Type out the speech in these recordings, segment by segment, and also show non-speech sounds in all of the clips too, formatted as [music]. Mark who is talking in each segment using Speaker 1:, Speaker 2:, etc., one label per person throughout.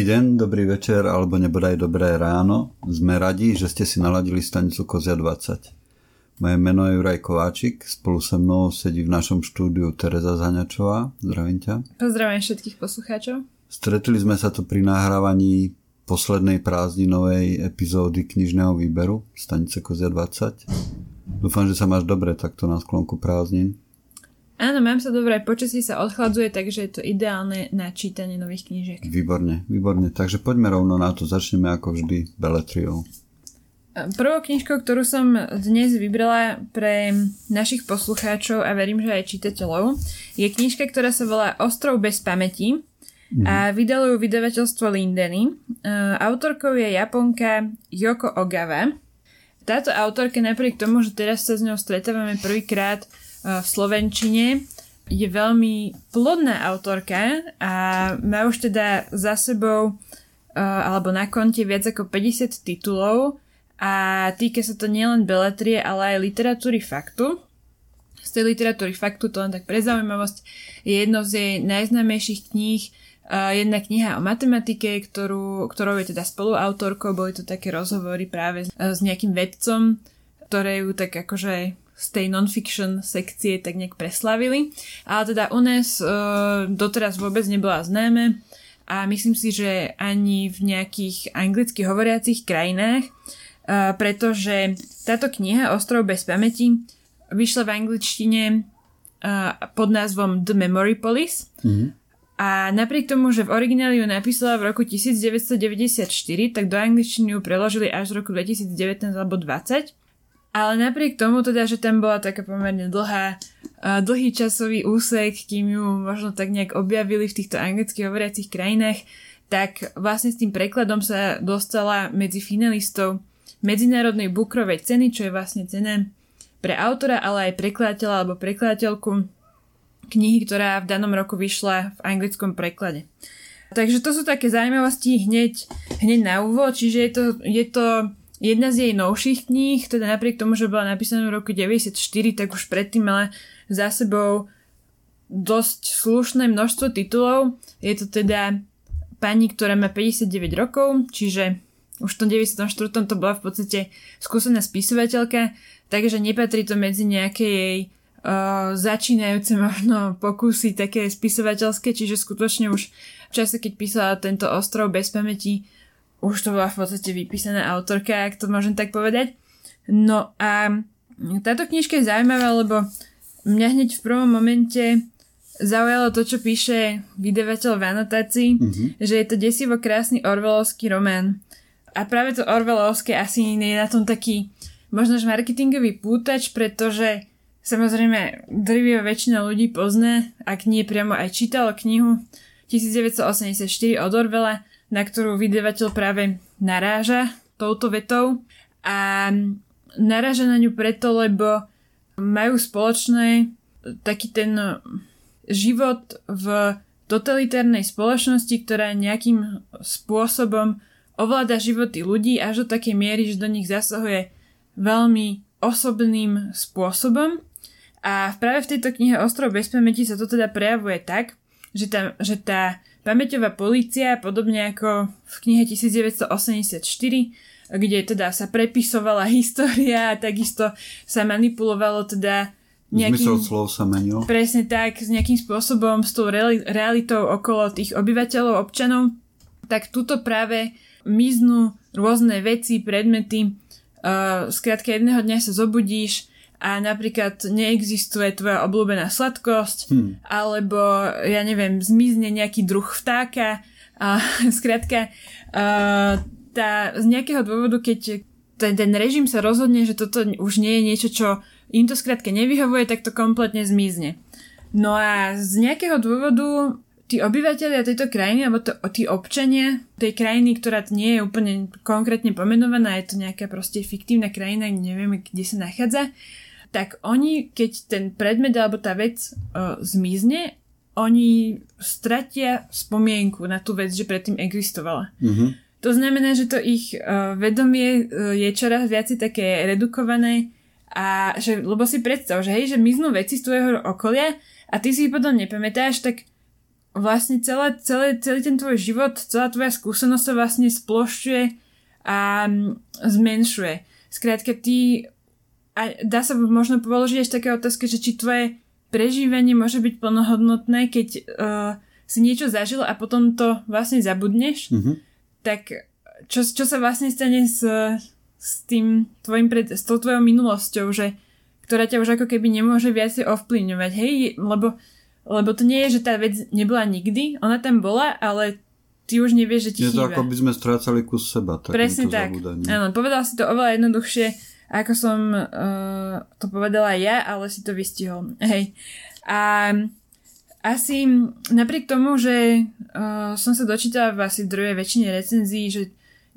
Speaker 1: Dobrý deň, dobrý večer alebo nebodaj dobré ráno. Sme radi, že ste si naladili stanicu Kozia 20. Moje meno je Juraj Kováčik, spolu se mnou sedí v našom štúdiu Tereza Zaňačová. Zdravím ťa.
Speaker 2: Pozdravím všetkých poslucháčov.
Speaker 1: Stretli sme sa tu pri nahrávaní poslednej prázdninovej epizódy knižného výberu Stanice Kozia 20. Dúfam, že sa máš dobre takto na sklonku prázdnin.
Speaker 2: Áno, mám sa dobre, počasí sa odchladzuje, takže je to ideálne na čítanie nových knížiek.
Speaker 1: Výborne, výborne. Takže poďme rovno na to. Začneme ako vždy Beletriou.
Speaker 2: Prvou knižkou, ktorú som dnes vybrala pre našich poslucháčov a verím, že aj čitateľov, je knižka, ktorá sa volá Ostrov bez pamäti mm. a vydalo ju vydavateľstvo Lindeny. Autorkou je Japonka Yoko Ogawa. Táto autorka napriek tomu, že teraz sa s ňou stretávame prvýkrát v Slovenčine. Je veľmi plodná autorka a má už teda za sebou alebo na konte viac ako 50 titulov a týka sa to nielen beletrie, ale aj literatúry faktu. Z tej literatúry faktu, to len tak pre zaujímavosť, je jedno z jej najznámejších kníh, jedna kniha o matematike, ktorú, ktorou je teda spoluautorkou, boli to také rozhovory práve s nejakým vedcom, ktoré ju tak akože z tej non-fiction sekcie tak nejak preslavili. Ale teda u nás uh, doteraz vôbec nebola známe a myslím si, že ani v nejakých anglicky hovoriacich krajinách, uh, pretože táto kniha Ostrov bez pamäti vyšla v angličtine uh, pod názvom The Memory Police. Mm-hmm. A napriek tomu, že v origináli ju napísala v roku 1994, tak do angličtiny ju preložili až v roku 2019 alebo 20. Ale napriek tomu teda, že tam bola taká pomerne dlhá, dlhý časový úsek, kým ju možno tak nejak objavili v týchto anglicky hovoriacich krajinách, tak vlastne s tým prekladom sa dostala medzi finalistov Medzinárodnej bukrovej ceny, čo je vlastne cena pre autora, ale aj prekladateľa alebo prekladateľku knihy, ktorá v danom roku vyšla v anglickom preklade. Takže to sú také zaujímavosti hneď, hneď na úvod, čiže je to, je to Jedna z jej novších kníh, teda napriek tomu, že bola napísaná v roku 94, tak už predtým mala za sebou dosť slušné množstvo titulov. Je to teda pani, ktorá má 59 rokov, čiže už v tom 94. to bola v podstate skúsená spisovateľka, takže nepatrí to medzi nejaké jej uh, začínajúce možno pokusy také spisovateľské, čiže skutočne už v čase, keď písala tento ostrov bez pamäti, už to bola v podstate vypísaná autorka, ak to môžem tak povedať. No a táto knižka je zaujímavá, lebo mňa hneď v prvom momente zaujalo to, čo píše vydavateľ v anotácii, mm-hmm. že je to desivo krásny orvelovský román. A práve to orvelovské asi nie je na tom taký možno marketingový pútač, pretože samozrejme drvivá väčšina ľudí pozná, ak nie priamo aj čítalo knihu 1984 od Orvela, na ktorú vydavateľ práve naráža touto vetou a naráža na ňu preto, lebo majú spoločné taký ten život v totalitárnej spoločnosti, ktorá nejakým spôsobom ovláda životy ľudí až do takej miery, že do nich zasahuje veľmi osobným spôsobom. A práve v tejto knihe Ostrov bez pamäti sa to teda prejavuje tak, že tá, že tá Pamäťová policia, podobne ako v knihe 1984, kde teda sa prepisovala [laughs] história a takisto sa manipulovalo teda
Speaker 1: nejakým... Zmysel slov sa menil.
Speaker 2: Presne tak, s nejakým spôsobom s tou realitou okolo tých obyvateľov, občanov, tak tuto práve miznú rôzne veci, predmety. Uh, skrátka jedného dňa sa zobudíš a napríklad neexistuje tvoja obľúbená sladkosť, hmm. alebo ja neviem, zmizne nejaký druh vtáka a [laughs] skrátka uh, tá, z nejakého dôvodu, keď ten, ten režim sa rozhodne, že toto už nie je niečo, čo im to skrátka nevyhovuje, tak to kompletne zmizne. No a z nejakého dôvodu tí obyvateľia tejto krajiny, alebo to, tí občania tej krajiny, ktorá nie je úplne konkrétne pomenovaná, je to nejaká proste fiktívna krajina, nevieme, kde sa nachádza, tak oni, keď ten predmet alebo tá vec uh, zmizne, oni stratia spomienku na tú vec, že predtým existovala. Mm-hmm. To znamená, že to ich uh, vedomie uh, je čoraz viac také redukované a že, lebo si predstav, že hej, že miznú veci z tvojho okolia a ty si ich potom nepamätáš, tak vlastne celé, celé, celý ten tvoj život, celá tvoja skúsenosť sa vlastne splošťuje a zmenšuje. Skrátka, ty a dá sa možno položiť až také otázky, že či tvoje prežívanie môže byť plnohodnotné, keď uh, si niečo zažil a potom to vlastne zabudneš, mm-hmm. tak čo, čo sa vlastne stane s, s tým tvojim pred, s tou tvojou minulosťou, že ktorá ťa už ako keby nemôže viac ovplyvňovať, hej, lebo, lebo to nie je, že tá vec nebola nikdy, ona tam bola, ale ty už nevieš, že ti
Speaker 1: je
Speaker 2: chýba.
Speaker 1: to ako by sme strácali kus seba.
Speaker 2: Presne tak. Zabúdaním. Áno, povedal si to oveľa jednoduchšie, ako som uh, to povedala ja, ale si to vystihol. Hej. A asi napriek tomu, že uh, som sa dočítala v asi druhej väčšine recenzií, že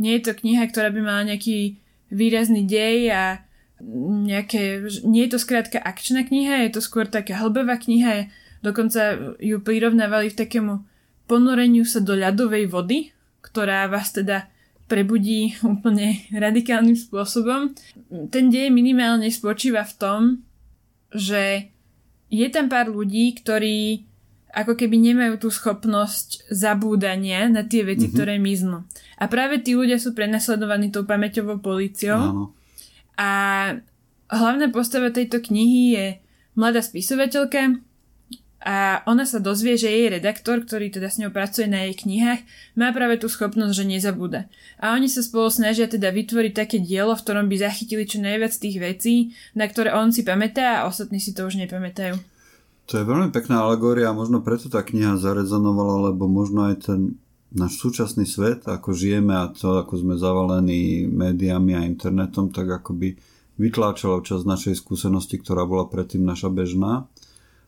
Speaker 2: nie je to kniha, ktorá by mala nejaký výrazný dej a nejaké, nie je to skrátka akčná kniha, je to skôr taká hlbová kniha, dokonca ju prirovnávali v takému ponoreniu sa do ľadovej vody, ktorá vás teda prebudí úplne radikálnym spôsobom. Ten dej minimálne spočíva v tom, že je tam pár ľudí, ktorí ako keby nemajú tú schopnosť zabúdania na tie veci, mm-hmm. ktoré miznú. A práve tí ľudia sú prenasledovaní tou pamäťovou políciou. Áno. A hlavná postava tejto knihy je mladá spisovateľka a ona sa dozvie, že jej redaktor, ktorý teda s ňou pracuje na jej knihách, má práve tú schopnosť, že nezabúda. A oni sa spolu snažia teda vytvoriť také dielo, v ktorom by zachytili čo najviac tých vecí, na ktoré on si pamätá a ostatní si to už nepamätajú.
Speaker 1: To je veľmi pekná alegória a možno preto tá kniha zarezonovala, lebo možno aj ten náš súčasný svet, ako žijeme a to, ako sme zavalení médiami a internetom, tak akoby vytláčalo časť našej skúsenosti, ktorá bola predtým naša bežná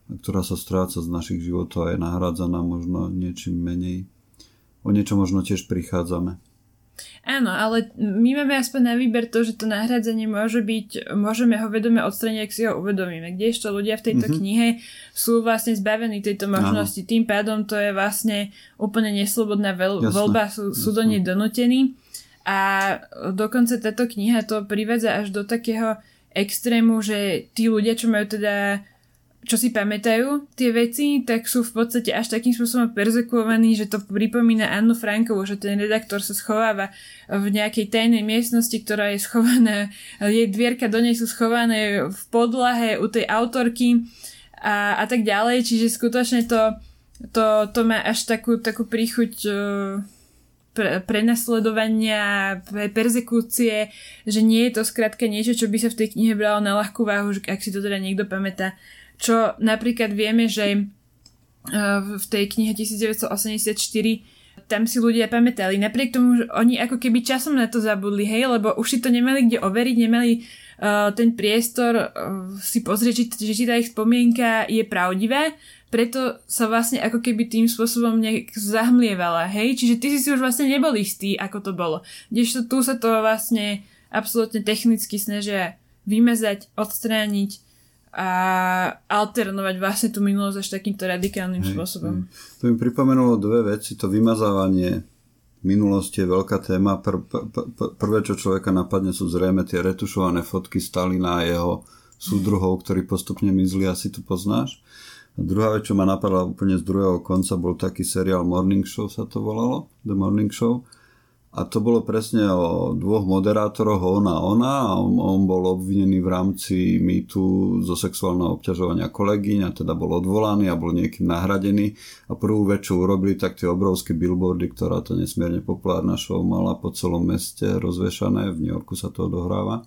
Speaker 1: ktorá sa stráca z našich životov a je nahrádzaná možno niečím menej. O niečo možno tiež prichádzame.
Speaker 2: Áno, ale my máme aspoň na výber to, že to nahradzanie môže byť, môžeme ho vedome odstraniť, ak si ho uvedomíme. Kdežto ľudia v tejto mm-hmm. knihe sú vlastne zbavení tejto možnosti. Áno. Tým pádom to je vlastne úplne neslobodná veľ- voľba, sú, sú do nej donútení. A dokonca táto kniha to privádza až do takého extrému, že tí ľudia, čo majú teda čo si pamätajú tie veci, tak sú v podstate až takým spôsobom perzekuovaní, že to pripomína Annu Frankovú, že ten redaktor sa schováva v nejakej tajnej miestnosti, ktorá je schovaná, jej dvierka do nej sú schované v podlahe u tej autorky a, a tak ďalej, čiže skutočne to, to, to má až takú, takú príchuť uh, pre, prenasledovania, pre perzekúcie, že nie je to skrátka niečo, čo by sa v tej knihe bralo na ľahkú váhu, ak si to teda niekto pamätá čo napríklad vieme, že e, v tej knihe 1984 tam si ľudia pamätali. Napriek tomu, že oni ako keby časom na to zabudli, hej, lebo už si to nemali kde overiť, nemali uh, ten priestor uh, si pozrieť, či, či tá ich spomienka je pravdivá, preto sa vlastne ako keby tým spôsobom nejak zahmlievala, hej, čiže ty si už vlastne nebol istý, ako to bolo. Kdežto tu sa to vlastne absolútne technicky snažia vymazať, odstrániť a alternovať vlastne tú minulosť až takýmto radikálnym hej, spôsobom. Hej.
Speaker 1: To mi pripomenulo dve veci. To vymazávanie minulosti je veľká téma. Pr- pr- pr- prvé, čo človeka napadne, sú zrejme tie retušované fotky Stalina a jeho súdruhov, ktorí postupne mizli, asi tu poznáš. A druhá vec, čo ma napadla úplne z druhého konca, bol taký seriál Morning Show sa to volalo, The Morning Show a to bolo presne o dvoch moderátoroch, on a ona a on, on bol obvinený v rámci mýtu zo sexuálneho obťažovania kolegyň a teda bol odvolaný a bol niekým nahradený a prvú vec, čo urobili, tak tie obrovské billboardy, ktorá to nesmierne populárna show mala po celom meste rozvešané, v New Yorku sa to odohráva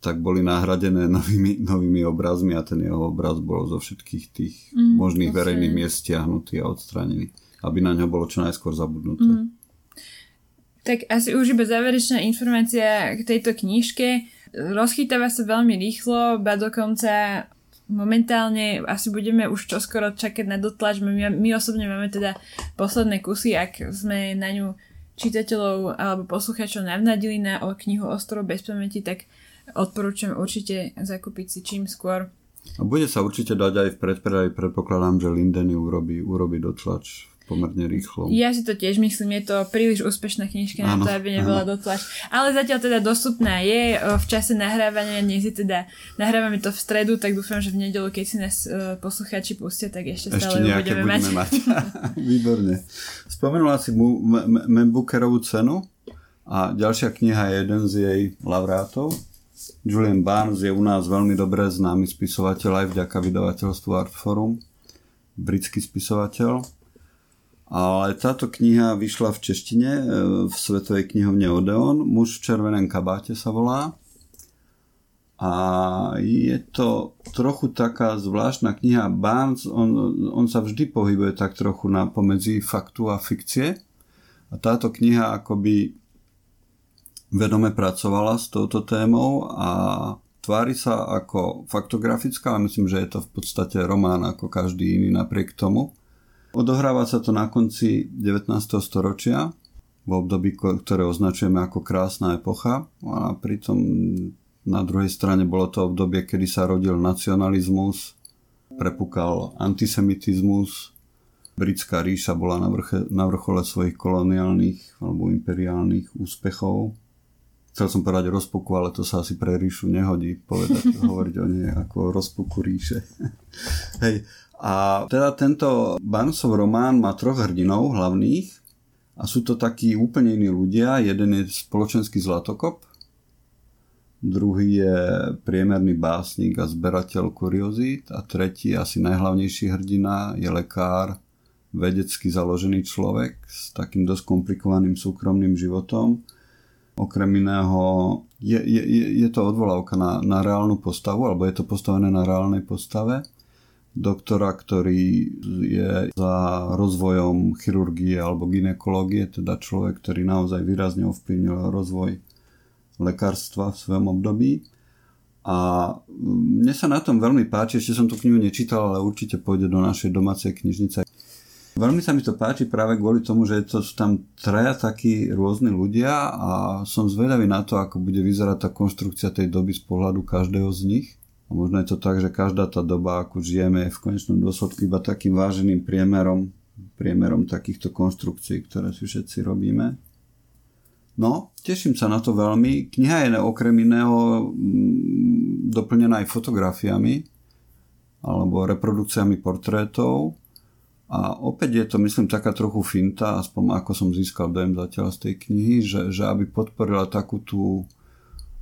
Speaker 1: tak boli nahradené novými, novými obrazmi a ten jeho obraz bol zo všetkých tých mm, možných verejných miest stiahnutý a odstranený, aby na ňo bolo čo najskôr zabudnuté. Mm.
Speaker 2: Tak asi už iba záverečná informácia k tejto knižke. Rozchytáva sa veľmi rýchlo, ba dokonca momentálne asi budeme už čoskoro čakať na dotlač. My, my osobne máme teda posledné kusy, ak sme na ňu čitateľov alebo poslucháčov navnadili na o knihu Ostrov bez pamäti, tak odporúčam určite zakúpiť si čím skôr.
Speaker 1: A bude sa určite dať aj v predpredaji, predpokladám, že Linden urobí, urobí dotlač pomerne rýchlo.
Speaker 2: Ja si to tiež myslím, je to príliš úspešná knižka na to, aby nebola dotlač. Ale zatiaľ teda dostupná je v čase nahrávania, dnes je teda, nahrávame to v stredu, tak dúfam, že v nedelu, keď si nás uh, poslucháči pustia, tak ešte stále ešte budeme, budeme mať. mať. [laughs]
Speaker 1: Výborne. Spomenula si Membukerovú cenu a ďalšia kniha je jeden z jej laureátov. Julian Barnes je u nás veľmi dobre známy spisovateľ aj vďaka vydavateľstvu Artforum britský spisovateľ. Ale táto kniha vyšla v češtine e, v Svetovej knihovne Odeon. Muž v červenom kabáte sa volá. A je to trochu taká zvláštna kniha. Barnes, on, on sa vždy pohybuje tak trochu na pomedzi faktu a fikcie. A táto kniha akoby vedome pracovala s touto témou a tvári sa ako faktografická, ale myslím, že je to v podstate román ako každý iný napriek tomu. Odohráva sa to na konci 19. storočia, v období, ktoré označujeme ako krásna epocha a pritom na druhej strane bolo to obdobie, kedy sa rodil nacionalizmus, prepukal antisemitizmus, britská ríša bola na, vrche, na vrchole svojich koloniálnych alebo imperiálnych úspechov chcel som povedať rozpuku, ale to sa asi pre ríšu nehodí povedať, [laughs] hovoriť o nej ako rozpuku ríše. [laughs] Hej. A teda tento Barnesov román má troch hrdinov hlavných a sú to takí úplne iní ľudia. Jeden je spoločenský zlatokop, druhý je priemerný básnik a zberateľ kuriozít a tretí, asi najhlavnejší hrdina, je lekár, vedecky založený človek s takým dosť komplikovaným súkromným životom Okrem iného je, je, je to odvolávka na, na reálnu postavu, alebo je to postavené na reálnej postave doktora, ktorý je za rozvojom chirurgie alebo ginekológie, teda človek, ktorý naozaj výrazne ovplyvnil rozvoj lekárstva v svojom období. A mne sa na tom veľmi páči, ešte som tú knihu nečítal, ale určite pôjde do našej domácej knižnice. Veľmi sa mi to páči práve kvôli tomu, že to sú tam traja takí rôzni ľudia a som zvedavý na to, ako bude vyzerať tá konštrukcia tej doby z pohľadu každého z nich. A možno je to tak, že každá tá doba, ako žijeme, je v konečnom dôsledku iba takým váženým priemerom, priemerom takýchto konštrukcií, ktoré si všetci robíme. No, teším sa na to veľmi. Kniha je okrem iného mm, doplnená aj fotografiami alebo reprodukciami portrétov a opäť je to, myslím, taká trochu finta, aspoň ako som získal dojem zatiaľ z tej knihy, že, že aby podporila takú tú,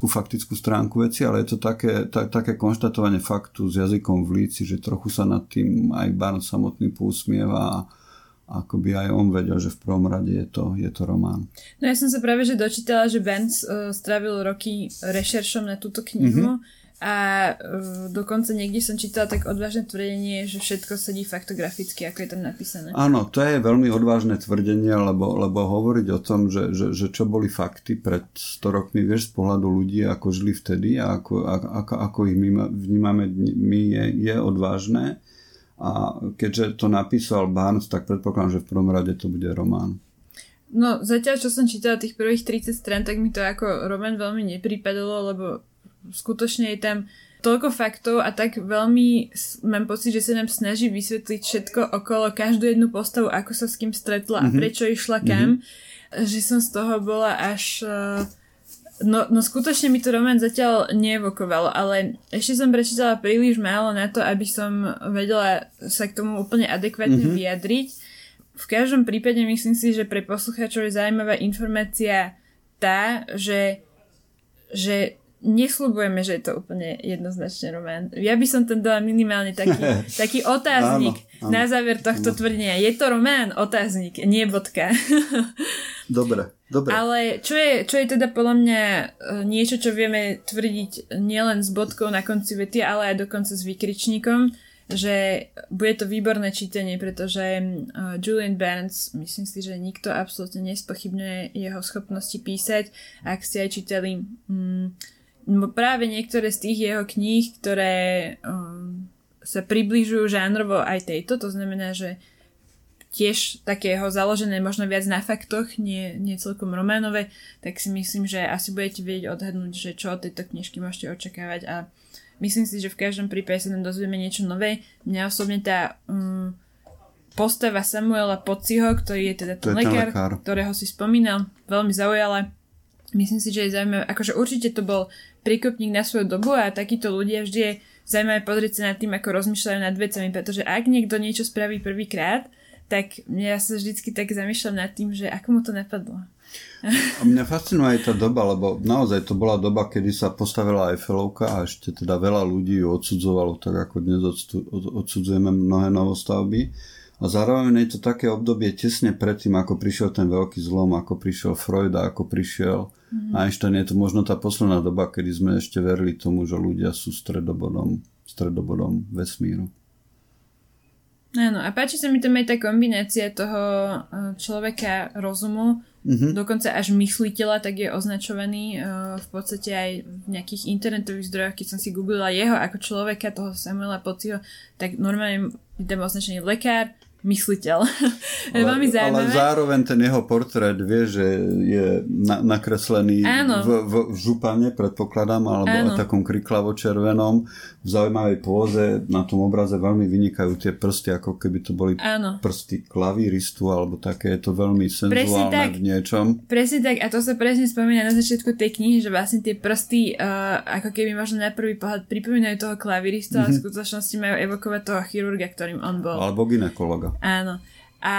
Speaker 1: tú faktickú stránku veci, ale je to také, ta, také konštatovanie faktu s jazykom v líci, že trochu sa nad tým aj Barnes samotný pousmieva a ako by aj on vedel, že v prvom rade je to, je to román.
Speaker 2: No ja som sa práve že dočítala, že Barnes uh, strávil roky rešeršom na túto knihu mm-hmm a dokonca niekde som čítala tak odvážne tvrdenie, že všetko sedí faktograficky, ako je tam napísané.
Speaker 1: Áno, to je veľmi odvážne tvrdenie, lebo, lebo hovoriť o tom, že, že, že čo boli fakty pred 100 rokmi, vieš, z pohľadu ľudí, ako žili vtedy a ako, ako, ako ich my vnímame my, je, je odvážne. A keďže to napísal Barnes, tak predpokladám, že v prvom rade to bude román.
Speaker 2: No, zatiaľ, čo som čítala tých prvých 30 strán, tak mi to ako román veľmi nepripadalo, lebo skutočne je tam toľko faktov a tak veľmi mám pocit, že sa nám snaží vysvetliť všetko okolo každú jednu postavu, ako sa s kým stretla mm-hmm. a mhm. prečo išla kam, mm-hmm. že som z toho bola až... Eh, no, no skutočne mi to román zatiaľ neevokovalo, ale ešte som prečítala príliš málo na to, aby som vedela sa k tomu úplne adekvátne mm-hmm. vyjadriť. V každom prípade myslím si, že pre poslucháčov je zaujímavá informácia tá, že, že nesľubujeme, že je to úplne jednoznačne román. Ja by som tam dala minimálne taký, [laughs] taký otáznik áno, áno, na záver tohto áno. tvrdenia. Je to román? Otáznik, nie bodka. [laughs]
Speaker 1: dobre, dobre.
Speaker 2: Ale čo je, čo je teda podľa mňa e, niečo, čo vieme tvrdiť nielen s bodkou na konci vety, ale aj dokonca s výkričníkom, že bude to výborné čítanie, pretože uh, Julian Barnes, myslím si, že nikto absolútne nespochybňuje jeho schopnosti písať. Ak ste aj čítali um, práve niektoré z tých jeho kníh, ktoré um, sa približujú žánrovo aj tejto, to znamená, že tiež takého založené možno viac na faktoch, nie, nie celkom románové, tak si myslím, že asi budete vedieť odhadnúť, že čo od tejto knižky môžete očakávať a myslím si, že v každom prípade sa tam dozvieme niečo nové. Mňa osobne tá um, postava Samuela Pociho, ktorý je teda ten, lekár. ktorého si spomínal, veľmi zaujala. Myslím si, že je zaujímavé, akože určite to bol príkopník na svoju dobu a takíto ľudia vždy je zaujímavé pozrieť sa nad tým, ako rozmýšľajú nad vecami, pretože ak niekto niečo spraví prvýkrát, tak ja sa vždycky tak zamýšľam nad tým, že ako mu to napadlo.
Speaker 1: A mňa fascinuje aj tá doba, lebo naozaj to bola doba, kedy sa postavila Eiffelovka a ešte teda veľa ľudí ju odsudzovalo, tak ako dnes odsudzujeme mnohé novostavby. A zároveň je to také obdobie tesne predtým, ako prišiel ten veľký zlom, ako prišiel Freud a ako prišiel mm. Einstein. Je to možno tá posledná doba, kedy sme ešte verili tomu, že ľudia sú stredobodom, stredobodom vesmíru.
Speaker 2: Áno, a páči sa mi tam aj tá kombinácia toho eh, človeka rozumu,
Speaker 1: Mhm.
Speaker 2: dokonca až mysliteľa, tak je označovaný eh, v podstate aj v nejakých internetových zdrojoch, keď som si googlila jeho ako človeka, toho Samuela Pociho, tak normálne je tam označený lekár, mysliteľ. [laughs] je veľmi
Speaker 1: ale
Speaker 2: zaujímavé.
Speaker 1: zároveň ten jeho portrét vie, že je na, nakreslený
Speaker 2: Áno.
Speaker 1: v, v, v župane, predpokladám, alebo
Speaker 2: Áno.
Speaker 1: v takom kriklavo-červenom, v zaujímavej pôze. Na tom obraze veľmi vynikajú tie prsty, ako keby to boli
Speaker 2: Áno.
Speaker 1: prsty klavíristu, alebo také. Je to veľmi
Speaker 2: Presne
Speaker 1: senzuálne
Speaker 2: tak.
Speaker 1: v niečom.
Speaker 2: Presne tak, a to sa presne spomína na začiatku tej knihy, že vlastne tie prsty uh, ako keby možno na prvý pohľad pripomínajú toho klavírista, ale v skutočnosti majú evokovať toho chirurga, ktorým on bol.
Speaker 1: Alebo ginekologa.
Speaker 2: Áno. A,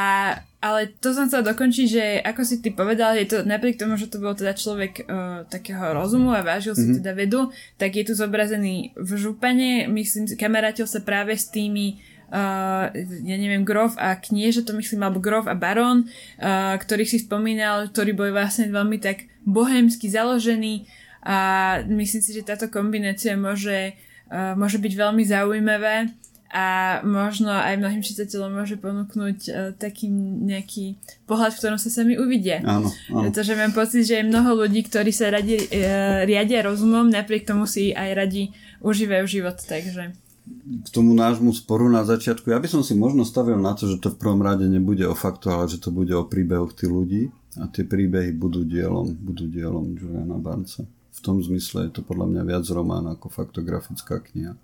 Speaker 2: ale to som chcela dokončiť, že ako si ty povedal, je to napriek tomu, že to bol teda človek uh, takého rozumu a vážil si teda vedu, tak je tu zobrazený v župane, myslím, kamarátil sa práve s tými uh, ja neviem, Grof a knieže, to myslím, alebo Grof a Baron, uh, ktorých si spomínal, ktorí boli vlastne veľmi tak bohemsky založení a myslím si, že táto kombinácia môže, uh, môže byť veľmi zaujímavé a možno aj mnohým čitateľom môže ponúknuť uh, taký nejaký pohľad, v ktorom sa sami uvidia.
Speaker 1: Áno, áno.
Speaker 2: Pretože mám pocit, že je mnoho ľudí, ktorí sa radi, uh, riadia rozumom, napriek tomu si aj radi užívajú život, takže...
Speaker 1: K tomu nášmu sporu na začiatku, ja by som si možno stavil na to, že to v prvom rade nebude o faktu, ale že to bude o príbehoch tých ľudí a tie príbehy budú dielom, budú dielom Juliana Barnesa. V tom zmysle je to podľa mňa viac román ako faktografická kniha.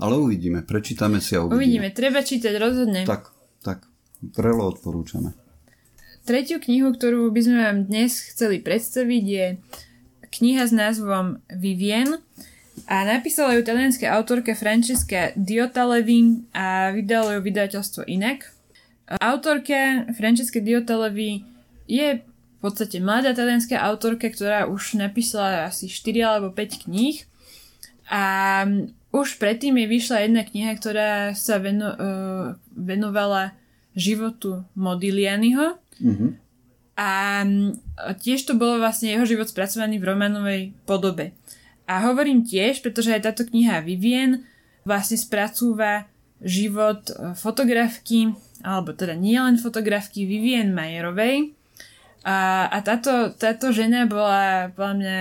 Speaker 1: Ale uvidíme, prečítame si a uvidíme.
Speaker 2: Uvidíme, treba čítať rozhodne.
Speaker 1: Tak, tak, vrelo odporúčame.
Speaker 2: Tretiu knihu, ktorú by sme vám dnes chceli predstaviť, je kniha s názvom Vivien a napísala ju talianská autorka Francesca Diotalevi a vydalo ju vydavateľstvo Inak. Autorka Francesca Diotalevi je v podstate mladá talianská autorka, ktorá už napísala asi 4 alebo 5 kníh a už predtým jej vyšla jedna kniha, ktorá sa veno, uh, venovala životu Modiglianiho
Speaker 1: Mhm.
Speaker 2: a tiež to bolo vlastne jeho život spracovaný v románovej podobe. A hovorím tiež, pretože aj táto kniha Vivien vlastne spracúva život e, fotografky, alebo teda nie len fotografky Vivien Majerovej. A, a táto, táto žena bola podľa mňa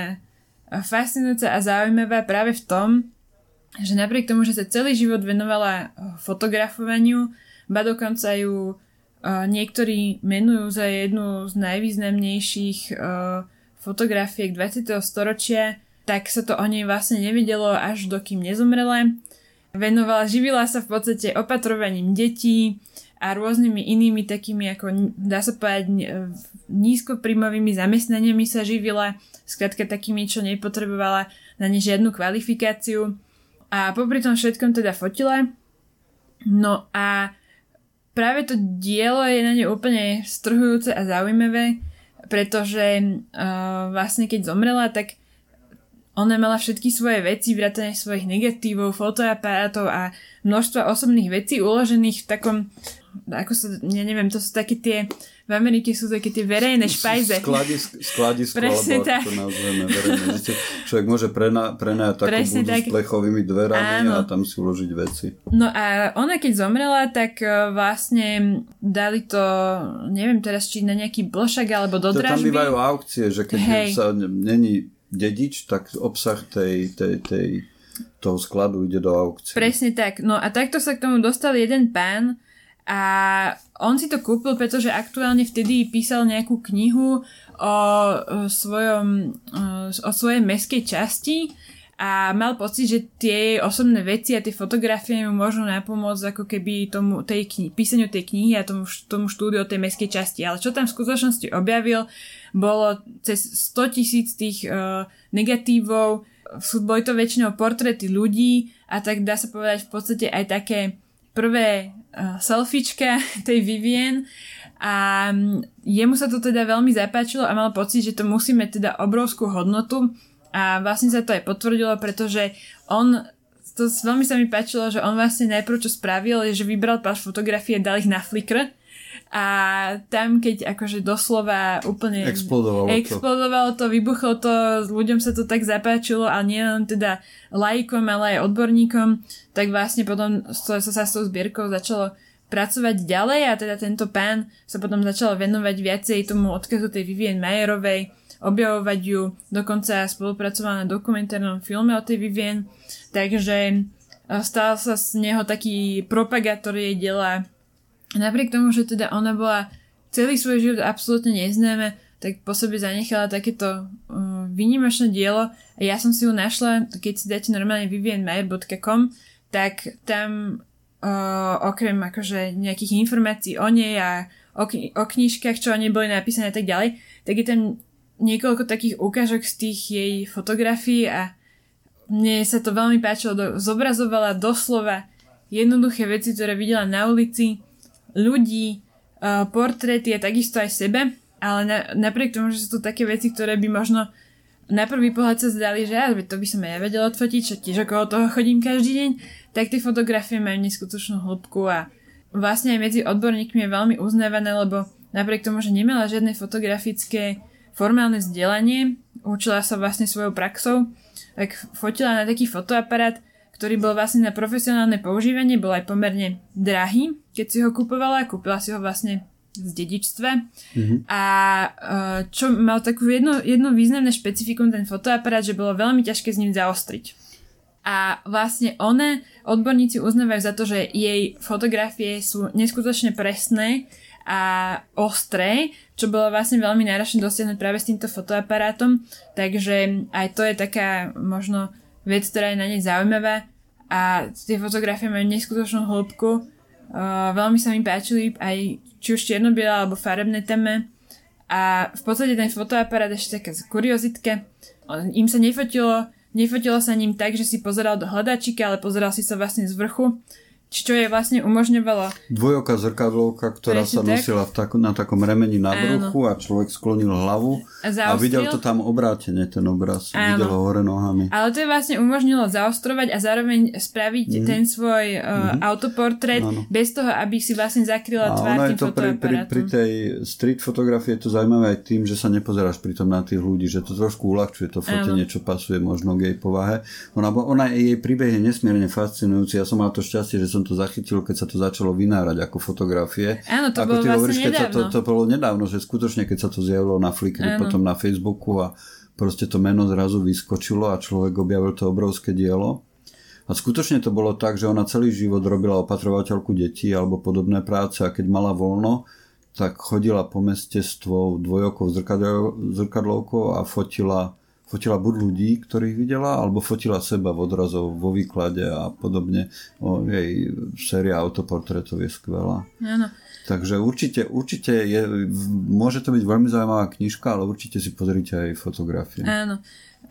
Speaker 2: fascinujúca a zaujímavá práve v tom, že napriek tomu, že sa celý život venovala e, fotografovaniu, ba dokonca ju uh, niektorí menujú za jednu z najvýznamnejších uh, fotografiek 20. storočia, tak sa to o nej vlastne nevidelo až dokým nezomrela. Venovala, živila sa v podstate opatrovaním detí a rôznymi inými takými, ako dá sa povedať, nízkoprímovými zamestnaniami sa živila, skrátka takými, čo nepotrebovala na ne žiadnu kvalifikáciu. A popri tom všetkom teda fotila. No a práve to dielo je na ňu úplne strhujúce a zaujímavé, pretože uh, vlastne keď zomrela, tak ona mala všetky svoje veci, vrátane svojich negatívov, fotoaparátov a množstva osobných vecí uložených v takom, ako sa, ja neviem, to sú také tie, v Amerike sú také tie verejné špajze.
Speaker 1: Skladisk, skladisko, [laughs]
Speaker 2: Presne
Speaker 1: alebo
Speaker 2: tak.
Speaker 1: to nazveme verejné. Človek môže prena, prenajať takú
Speaker 2: Presne
Speaker 1: budu
Speaker 2: tak.
Speaker 1: s plechovými dverami
Speaker 2: Áno.
Speaker 1: a tam si uložiť veci.
Speaker 2: No a ona keď zomrela, tak uh, vlastne dali to, neviem teraz, či na nejaký blšak alebo do
Speaker 1: To tam
Speaker 2: dražby.
Speaker 1: bývajú aukcie, že keď
Speaker 2: Hej.
Speaker 1: sa není dedič, tak obsah tej, tej, tej, toho skladu ide do aukcie.
Speaker 2: Presne tak. No a takto sa k tomu dostal jeden pán a on si to kúpil, pretože aktuálne vtedy písal nejakú knihu o, svojom, o, svojej meskej časti a mal pocit, že tie osobné veci a tie fotografie mu môžu napomôcť ako keby tomu, tej kni- písaniu tej knihy a tomu, tomu štúdiu tej mestskej časti. Ale čo tam v skutočnosti objavil, bolo cez 100 tisíc tých uh, negatívov, sú, boli to väčšinou portréty ľudí a tak dá sa povedať v podstate aj také prvé selfiečka [laughs] tej Vivien a um, jemu sa to teda veľmi zapáčilo a mal pocit, že to musíme teda obrovskú hodnotu a vlastne sa to aj potvrdilo, pretože on to veľmi sa mi páčilo, že on vlastne najprv čo spravil, je, že vybral pár fotografie, dal ich na Flickr a tam keď akože doslova úplne
Speaker 1: explodovalo,
Speaker 2: explodovalo to. to, vybuchlo to, ľuďom sa to tak zapáčilo a nie len teda lajkom, ale aj odborníkom, tak vlastne potom sa, sa s tou zbierkou začalo pracovať ďalej a teda tento pán sa potom začal venovať viacej tomu odkazu tej Vivien Mayerovej, objavovať ju, dokonca spolupracovala na dokumentárnom filme o tej Vivien, takže e, stal sa z neho taký propagátor jej diela. Napriek tomu, že teda ona bola celý svoj život absolútne neznáme, tak po sebe zanechala takéto uh, výnimočné dielo a ja som si ju našla, keď si dáte normálne vivienmayer.com, tak tam uh, okrem akože nejakých informácií o nej a o, o knižkách, čo o nej boli napísané a tak ďalej, tak je tam niekoľko takých ukážok z tých jej fotografií a mne sa to veľmi páčilo, do, zobrazovala doslova jednoduché veci, ktoré videla na ulici, ľudí, uh, portréty a takisto aj sebe, ale na, napriek tomu, že sú to také veci, ktoré by možno na prvý pohľad sa zdali, že ja, to by som aj ja vedela odfotiť, čo tiež okolo toho chodím každý deň, tak tie fotografie majú neskutočnú hĺbku a vlastne aj medzi odborníkmi je veľmi uznávané, lebo napriek tomu, že nemala žiadne fotografické formálne vzdelanie, učila sa vlastne svojou praxou, tak fotila na taký fotoaparát, ktorý bol vlastne na profesionálne používanie, bol aj pomerne drahý, keď si ho kupovala, kúpila si ho vlastne z dedičstve. Mm-hmm. A e, čo mal takú jedno, jedno významné špecifikum ten fotoaparát, že bolo veľmi ťažké s ním zaostriť. A vlastne one, odborníci uznávajú za to, že jej fotografie sú neskutočne presné a ostré, čo bolo vlastne veľmi náročné dosiahnuť práve s týmto fotoaparátom, takže aj to je taká možno vec, ktorá je na nej zaujímavá a tie fotografie majú neskutočnú hĺbku. Uh, veľmi sa mi páčili aj či už čierno alebo farebné téme a v podstate ten fotoaparát ešte taká kuriozitka. Im sa nefotilo, nefotilo sa ním tak, že si pozeral do hľadačíka, ale pozeral si sa vlastne z vrchu čo je vlastne umožňovalo...
Speaker 1: Dvojoká zrkadlovka, ktorá sa nosila v tak, na takom remeni na bruchu a človek sklonil hlavu a, a videl to tam obrátene, ten obraz. Áno. Videl ho hore nohami.
Speaker 2: Ale to je vlastne umožnilo zaostrovať a zároveň spraviť mm. ten svoj uh, mm. autoportrét ano. bez toho, aby si vlastne zakryla a tvár tým to
Speaker 1: pri, pri, pri tej street fotografii je to zaujímavé aj tým, že sa nepozeráš pritom na tých ľudí, že to trošku uľahčuje to fotenie, čo pasuje možno k jej povahe. Ona, ona jej príbeh je nesmierne fascinujúci. Ja som mal to šťastie, že som som to zachytil, keď sa to začalo vynárať ako fotografie.
Speaker 2: Áno, to ako bolo vlastne hovoríš,
Speaker 1: keď nedávno. Sa to, to bolo nedávno, že skutočne, keď sa to zjavilo na Flickr, potom na Facebooku a proste to meno zrazu vyskočilo a človek objavil to obrovské dielo. A skutočne to bolo tak, že ona celý život robila opatrovateľku detí alebo podobné práce a keď mala voľno, tak chodila po meste s tvojou dvojokou zrkadlovkou a fotila fotila buď ľudí, ktorých videla, alebo fotila seba v odrazov, vo výklade a podobne. O, jej séria autoportrétov je skvelá.
Speaker 2: Áno.
Speaker 1: Takže určite, určite je, môže to byť veľmi zaujímavá knižka, ale určite si pozrite aj fotografie.
Speaker 2: Áno.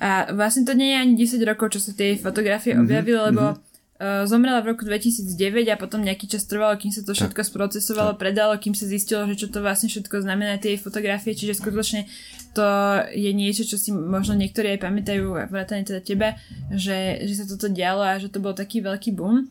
Speaker 2: A vlastne to nie je ani 10 rokov, čo sa tie fotografie mm-hmm, objavili, lebo mm-hmm. Zomrela v roku 2009 a potom nejaký čas trvalo, kým sa to všetko tak, sprocesovalo, tak. predalo, kým sa zistilo, že čo to vlastne všetko znamená tie fotografie, čiže skutočne to je niečo, čo si možno niektorí aj pamätajú, vrátane teda teba, že, že sa toto dialo a že to bol taký veľký boom.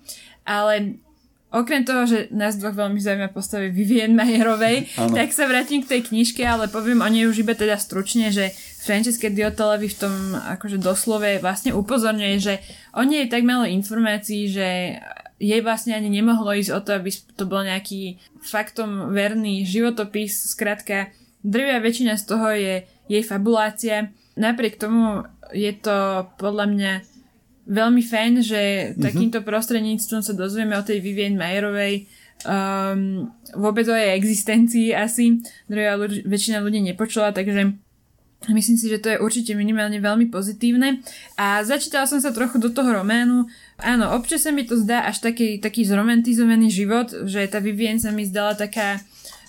Speaker 2: Ale Okrem toho, že nás dvoch veľmi zaujíma postavy Vivien Majerovej, [laughs] tak sa vrátim k tej knižke, ale poviem o nej už iba teda stručne, že Francesca Diotelevi v tom akože doslove vlastne upozorňuje, že o nej je tak málo informácií, že jej vlastne ani nemohlo ísť o to, aby to bol nejaký faktom verný životopis, skrátka drvia väčšina z toho je jej fabulácia. Napriek tomu je to podľa mňa veľmi fajn, že mm-hmm. takýmto prostredníctvom sa dozvieme o tej Vivien Mayerovej um, vôbec o jej existencii asi. Druhá ľudí, väčšina ľudí nepočula, takže Myslím si, že to je určite minimálne veľmi pozitívne. A začítala som sa trochu do toho románu. Áno, občas sa mi to zdá až taký, taký zromantizovaný život, že tá Vivien sa mi zdala taká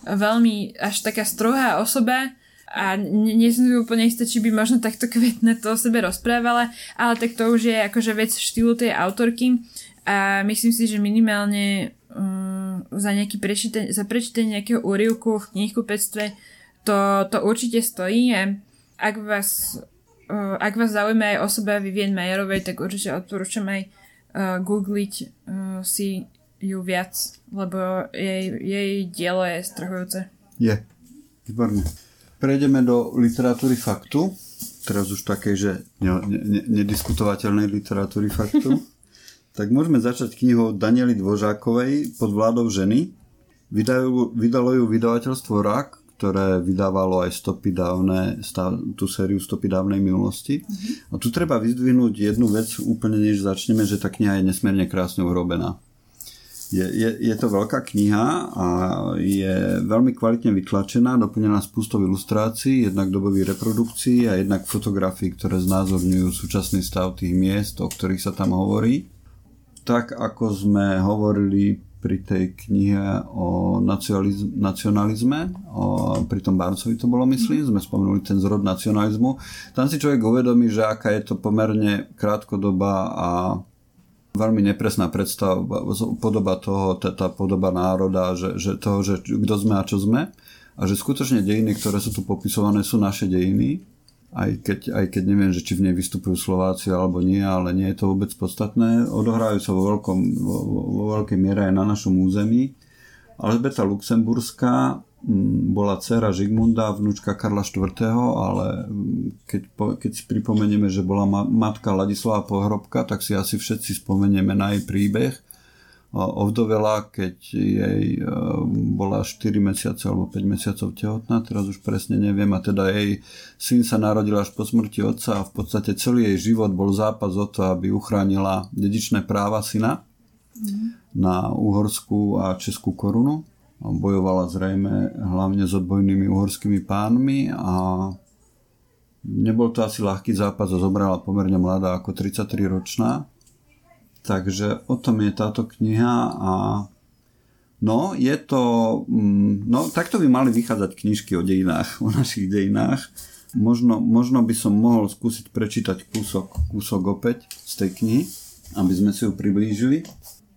Speaker 2: veľmi až taká strohá osoba a nie, som si úplne istá, či by možno takto kvetne to o sebe rozprávala, ale tak to už je akože vec štýlu tej autorky a myslím si, že minimálne um, za, nejaký prečítanie, za prečítanie nejakého úrivku v knihkupectve to, to určite stojí a ak vás, uh, ak vás zaujíma aj osoba Vivien Majerovej, tak určite odporúčam aj uh, googliť uh, si ju viac, lebo jej, jej dielo je strhujúce.
Speaker 1: Je, výborne. Prejdeme do literatúry faktu, teraz už takej, že ne, ne, nediskutovateľnej literatúry faktu. [laughs] tak môžeme začať knihou Daniely Dvožákovej pod vládou ženy. Vydajú, vydalo ju vydavateľstvo RAK ktoré vydávalo aj stopy dávne, tú sériu Stopy dávnej minulosti. Mm-hmm. A tu treba vyzdvihnúť jednu vec úplne, než začneme, že tá kniha je nesmierne krásne urobená. Je, je, je to veľká kniha a je veľmi kvalitne vytlačená, doplnená spústou ilustrácií, jednak dobových reprodukcií a jednak fotografií, ktoré znázorňujú súčasný stav tých miest, o ktorých sa tam hovorí. Tak ako sme hovorili pri tej knihe o nacionalizme, o, pri tom Barcovi to bolo, myslím, sme spomenuli ten zrod nacionalizmu. Tam si človek uvedomí, že aká je to pomerne krátkodoba a veľmi nepresná predstava, podoba toho, tá, tá podoba národa, že, že toho, že kto sme a čo sme a že skutočne dejiny, ktoré sú tu popisované, sú naše dejiny aj keď, aj keď neviem, že či v nej vystupujú Slováci alebo nie, ale nie je to vôbec podstatné. Odohrajú sa vo, veľkom, vo, vo veľkej miere aj na našom území. Alžbeta Luxemburská bola dcera Žigmunda, vnúčka Karla IV., ale keď, keď si pripomenieme, že bola matka Ladislava Pohrobka, tak si asi všetci spomenieme na jej príbeh ovdovela, keď jej e, bola 4 mesiace alebo 5 mesiacov tehotná, teraz už presne neviem, a teda jej syn sa narodil až po smrti otca a v podstate celý jej život bol zápas o to, aby uchránila dedičné práva syna mm. na uhorskú a českú korunu. Bojovala zrejme hlavne s odbojnými uhorskými pánmi a nebol to asi ľahký zápas a zobrala pomerne mladá ako 33 ročná Takže o tom je táto kniha a no, je to, mm, no, takto by mali vychádzať knižky o dejinách, [laughs] o našich dejinách. Možno, možno by som mohol skúsiť prečítať kúsok, kúsok opäť z tej knihy, aby sme si ju priblížili.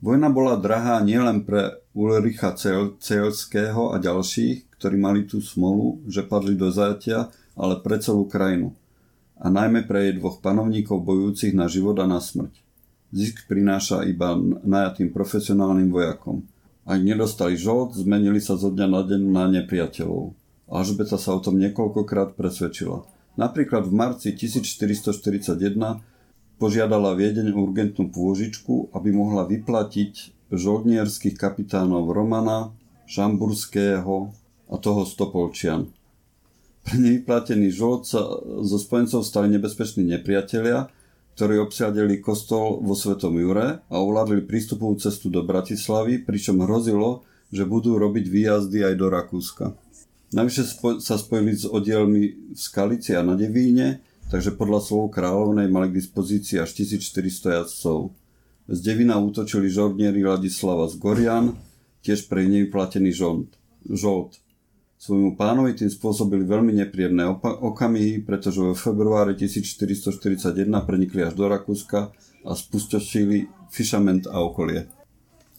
Speaker 1: Vojna bola drahá nielen pre Ulricha Cel- Celského a ďalších, ktorí mali tú smolu, že padli do zajatia, ale pre celú krajinu. A najmä pre jej dvoch panovníkov bojúcich na život a na smrť. Zisk prináša iba najatým profesionálnym vojakom. Ak nedostali žolt, zmenili sa zo dňa na deň na nepriateľov. Alžbeta sa o tom niekoľkokrát presvedčila. Napríklad v marci 1441 požiadala Viedeň urgentnú pôžičku, aby mohla vyplatiť žoldnierských kapitánov Romana, Šamburského a toho Stopolčian. Pre nevyplatený žolt sa zo spojencov stali nebezpeční nepriatelia ktorí obsiadili kostol vo Svetom Jure a ovládli prístupovú cestu do Bratislavy, pričom hrozilo, že budú robiť výjazdy aj do Rakúska. Navyše sa spojili s oddielmi v Skalici a na Devíne, takže podľa slov kráľovnej mali k dispozícii až 1400 jazdcov. Z Devina útočili žoldnieri Ladislava z Gorian, tiež pre nevyplatený žolt. Svojmu pánovi tým spôsobili veľmi nepríjemné okamihy, pretože vo februári 1441 prenikli až do Rakúska a spustočili Fišament a okolie.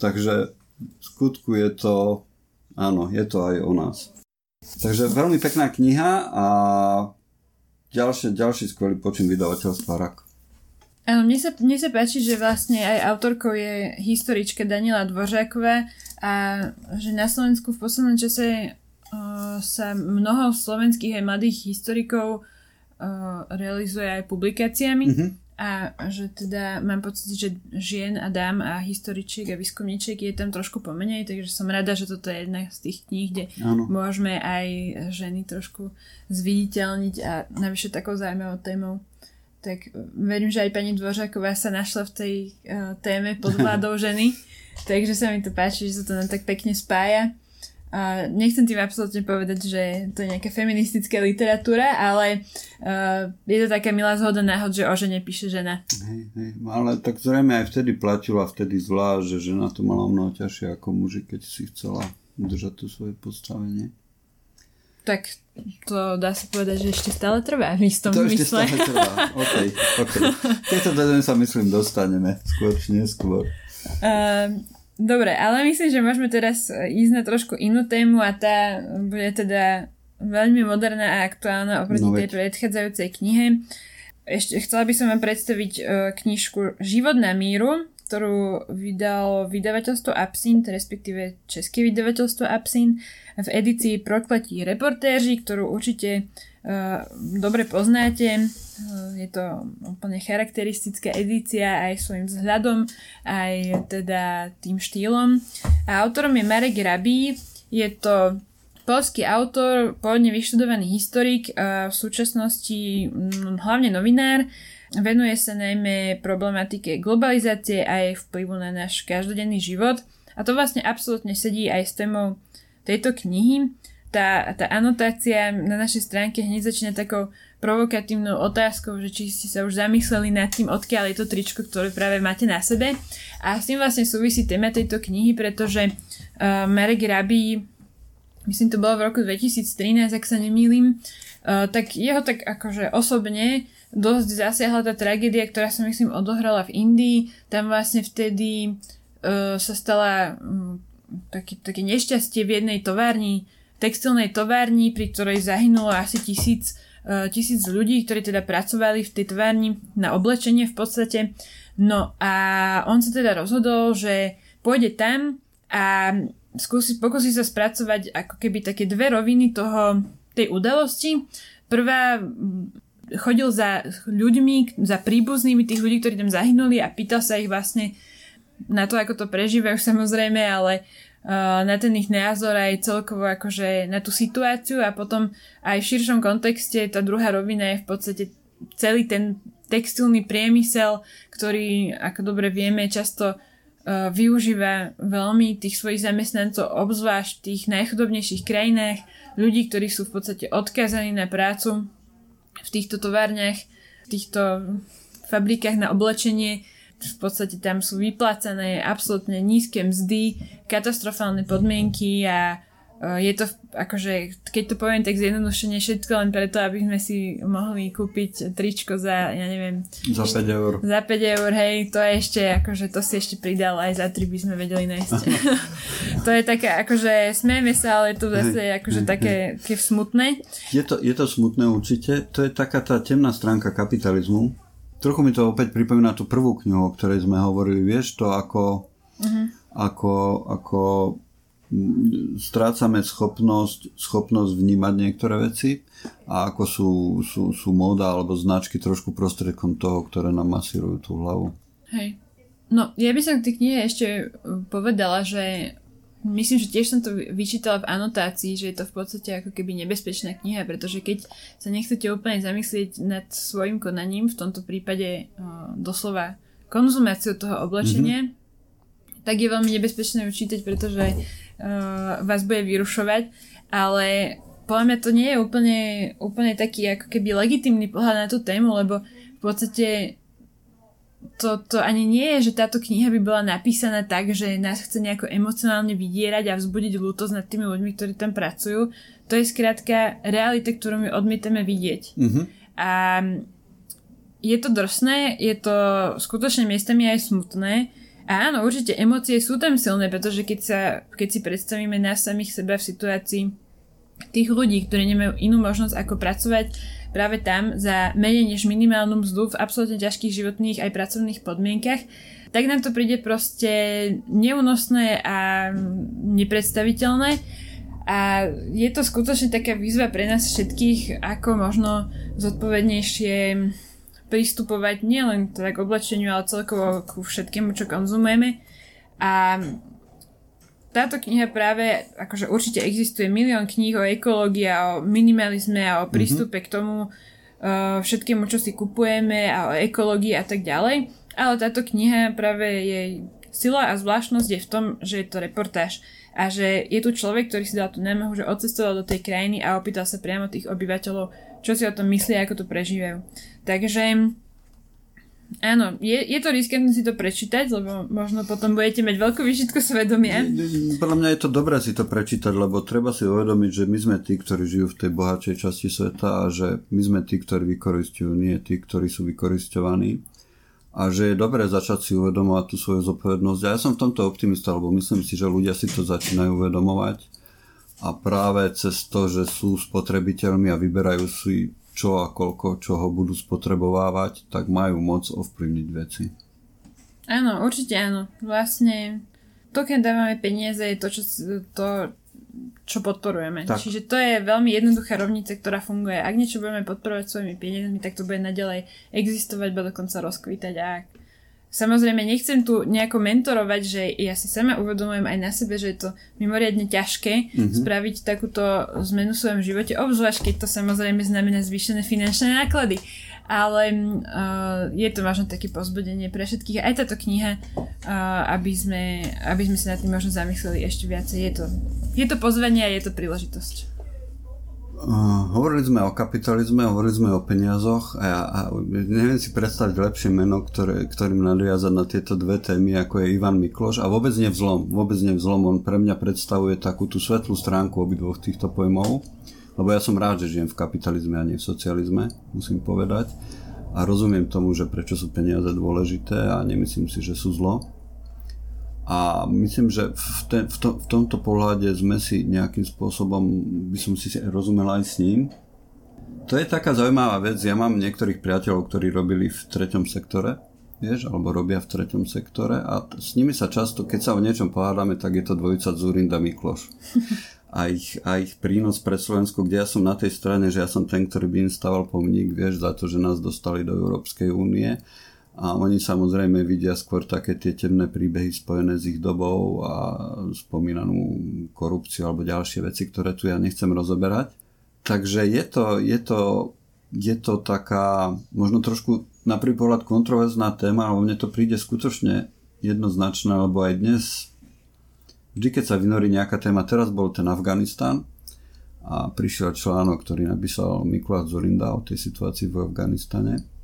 Speaker 1: Takže v skutku je to, áno, je to aj o nás. Takže veľmi pekná kniha a ďalšie, ďalší skvelý počin vydavateľstva RAK.
Speaker 2: Áno, mne sa, mne sa páči, že vlastne aj autorkou je historička Daniela Dvořáková a že na Slovensku v poslednom čase sa mnoho slovenských aj mladých historikov uh, realizuje aj publikáciami mm-hmm. A že teda mám pocit, že žien a dám a historičiek a výskumníček je tam trošku pomenej, takže som rada, že toto je jedna z tých kníh, kde ano. môžeme aj ženy trošku zviditeľniť a navyše takou zaujímavou témou. Tak verím, že aj pani Dvořáková sa našla v tej uh, téme pod vládou [laughs] ženy, takže sa mi to páči, že sa to nám tak pekne spája. Uh, nechcem tým absolútne povedať, že to je nejaká feministická literatúra, ale uh, je to taká milá zhoda náhod, že o žene píše žena.
Speaker 1: Hej, hej, ale tak zrejme aj vtedy platila vtedy zvlášť, že žena to mala mnoho ťažšie ako muži, keď si chcela udržať to svoje postavenie.
Speaker 2: Tak to dá sa povedať, že ešte stále trvá v istom
Speaker 1: To
Speaker 2: ešte
Speaker 1: stále trvá, ok, ok. Tieto sa myslím dostaneme skôr či neskôr.
Speaker 2: Uh, Dobre, ale myslím, že môžeme teraz ísť na trošku inú tému a tá bude teda veľmi moderná a aktuálna oproti no, tej predchádzajúcej knihe. Ešte chcela by som vám predstaviť uh, knižku Život na míru, ktorú vydal vydavateľstvo Absint, respektíve české vydavateľstvo Absint v edícii Prokletí reportéři, ktorú určite dobre poznáte. Uh, je to úplne charakteristická edícia aj svojim vzhľadom, aj teda tým štýlom. A autorom je Marek Rabí. Je to polský autor, pôvodne vyštudovaný historik, uh, v súčasnosti um, hlavne novinár. Venuje sa najmä problematike globalizácie a jej vplyvu na náš každodenný život. A to vlastne absolútne sedí aj s témou tejto knihy tá, tá anotácia na našej stránke hneď začína takou provokatívnou otázkou, že či ste sa už zamysleli nad tým, odkiaľ je to tričko, ktoré práve máte na sebe. A s tým vlastne súvisí téma tejto knihy, pretože uh, Marek Rabi, myslím to bolo v roku 2013, ak sa nemýlim, uh, tak jeho tak akože osobne dosť zasiahla tá tragédia, ktorá sa myslím odohrala v Indii. Tam vlastne vtedy uh, sa stala um, také, také nešťastie v jednej továrni, textilnej továrni, pri ktorej zahynulo asi tisíc, uh, tisíc ľudí, ktorí teda pracovali v tej továrni na oblečenie v podstate. No a on sa teda rozhodol, že pôjde tam a skúsi, pokusí sa spracovať ako keby také dve roviny toho, tej udalosti. Prvá chodil za ľuďmi, za príbuznými tých ľudí, ktorí tam zahynuli a pýtal sa ich vlastne na to, ako to prežívajú samozrejme, ale na ten ich názor aj celkovo akože na tú situáciu a potom aj v širšom kontexte tá druhá rovina je v podstate celý ten textilný priemysel, ktorý, ako dobre vieme, často uh, využíva veľmi tých svojich zamestnancov, obzvlášť v tých najchudobnejších krajinách, ľudí, ktorí sú v podstate odkazaní na prácu v týchto továrniach, v týchto fabrikách na oblečenie v podstate tam sú vyplácané absolútne nízke mzdy, katastrofálne podmienky a e, je to akože, keď to poviem tak zjednodušene, všetko len preto, aby sme si mohli kúpiť tričko za, ja neviem...
Speaker 1: Za 5 eur.
Speaker 2: Za 5 eur, hej, to je ešte, akože to si ešte pridal, aj za 3 by sme vedeli nájsť. [laughs] to je také, akože smejeme sa, ale je to zase hej, akože hej, také, hej. také smutné.
Speaker 1: Je to, je to smutné určite, to je taká tá temná stránka kapitalizmu, trochu mi to opäť pripomína tú prvú knihu, o ktorej sme hovorili, vieš, to ako, uh-huh. ako, ako strácame schopnosť, schopnosť vnímať niektoré veci a ako sú, sú, sú móda alebo značky trošku prostredkom toho, ktoré nám masírujú tú hlavu.
Speaker 2: Hej. No, ja by som k tej knihe ešte povedala, že Myslím, že tiež som to vyčítala v anotácii, že je to v podstate ako keby nebezpečná kniha, pretože keď sa nechcete úplne zamyslieť nad svojim konaním, v tomto prípade uh, doslova konzumáciu toho oblečenia, mm-hmm. tak je veľmi nebezpečné čítať, pretože uh, vás bude vyrušovať, ale podľa mňa to nie je úplne, úplne taký ako keby legitimný pohľad na tú tému, lebo v podstate to, to ani nie je, že táto kniha by bola napísaná tak, že nás chce nejako emocionálne vydierať a vzbudiť lútosť nad tými ľuďmi, ktorí tam pracujú. To je skrátka realita, ktorú my odmietame vidieť. Mm-hmm. A je to drsné, je to skutočne miestami aj smutné. A áno, určite emócie sú tam silné, pretože keď, sa, keď si predstavíme nás samých seba v situácii tých ľudí, ktorí nemajú inú možnosť ako pracovať práve tam za menej než minimálnu mzdu v absolútne ťažkých životných aj pracovných podmienkach, tak nám to príde proste neúnosné a nepredstaviteľné. A je to skutočne taká výzva pre nás všetkých, ako možno zodpovednejšie pristupovať nielen teda k oblečeniu, ale celkovo ku všetkému, čo konzumujeme. A táto kniha práve, akože určite existuje milión kníh o ekológii a o minimalizme a o mhm. prístupe mm-hmm. k tomu uh, všetkému, čo si kupujeme a o ekológii a tak ďalej. Ale táto kniha práve jej sila a zvláštnosť je v tom, že je to reportáž. a že je tu človek, ktorý si dal tú námahu, že odcestoval do tej krajiny a opýtal sa priamo tých obyvateľov, čo si o tom myslia, ako to prežívajú. Takže Áno, je, je to riskantné si to prečítať, lebo možno potom budete mať veľkú vyšitku svedomia.
Speaker 1: Podľa mňa je to dobré si to prečítať, lebo treba si uvedomiť, že my sme tí, ktorí žijú v tej bohatšej časti sveta a že my sme tí, ktorí vykoristujú, nie tí, ktorí sú vykoristovaní. A že je dobré začať si uvedomovať tú svoju zodpovednosť. A ja som v tomto optimista, lebo myslím si, že ľudia si to začínajú uvedomovať. A práve cez to, že sú spotrebiteľmi a vyberajú si čo a koľko čoho budú spotrebovávať, tak majú moc ovplyvniť veci.
Speaker 2: Áno, určite áno. Vlastne to, keď dávame peniaze, je to, čo, to, čo podporujeme. Tak. Čiže to je veľmi jednoduchá rovnica, ktorá funguje. Ak niečo budeme podporovať svojimi peniazmi, tak to bude naďalej existovať, bude dokonca rozkvítať. A ak Samozrejme, nechcem tu nejako mentorovať, že ja si sama uvedomujem aj na sebe, že je to mimoriadne ťažké mm-hmm. spraviť takúto zmenu v svojom živote, obzvlášť keď to samozrejme znamená zvýšené finančné náklady. Ale uh, je to možno také pozbudenie pre všetkých. Aj táto kniha, uh, aby, sme, aby sme sa nad tým možno zamysleli ešte viacej. Je to, je to pozvanie a je to príležitosť.
Speaker 1: Uh, hovorili sme o kapitalizme, hovorili sme o peniazoch a, ja, a neviem si predstaviť lepšie meno, ktoré, ktorým nadviazať na tieto dve témy, ako je Ivan Mikloš a vôbec nie vzlom, vôbec nie vzlom, on pre mňa predstavuje takú tú svetlú stránku obidvoch týchto pojmov, lebo ja som rád, že žijem v kapitalizme a nie v socializme, musím povedať. A rozumiem tomu, že prečo sú peniaze dôležité a nemyslím si, že sú zlo a myslím, že v, te, v, to, v tomto pohľade sme si nejakým spôsobom, by som si rozumel aj s ním. To je taká zaujímavá vec. Ja mám niektorých priateľov, ktorí robili v treťom sektore, vieš, alebo robia v treťom sektore a s nimi sa často, keď sa o niečom pohádame, tak je to dvojica Zurinda Mikloš. [laughs] A ich, a ich prínos pre Slovensko, kde ja som na tej strane, že ja som ten, ktorý by im staval pomník, vieš, za to, že nás dostali do Európskej únie a oni samozrejme vidia skôr také tie temné príbehy spojené s ich dobou a spomínanú korupciu alebo ďalšie veci, ktoré tu ja nechcem rozoberať. Takže je to, je to, je to taká možno trošku na prvý pohľad kontroverzná téma, ale mne to príde skutočne jednoznačné, lebo aj dnes vždy, keď sa vynorí nejaká téma, teraz bol ten Afganistan a prišiel článok, ktorý napísal Mikuláš Zorinda o tej situácii v Afganistane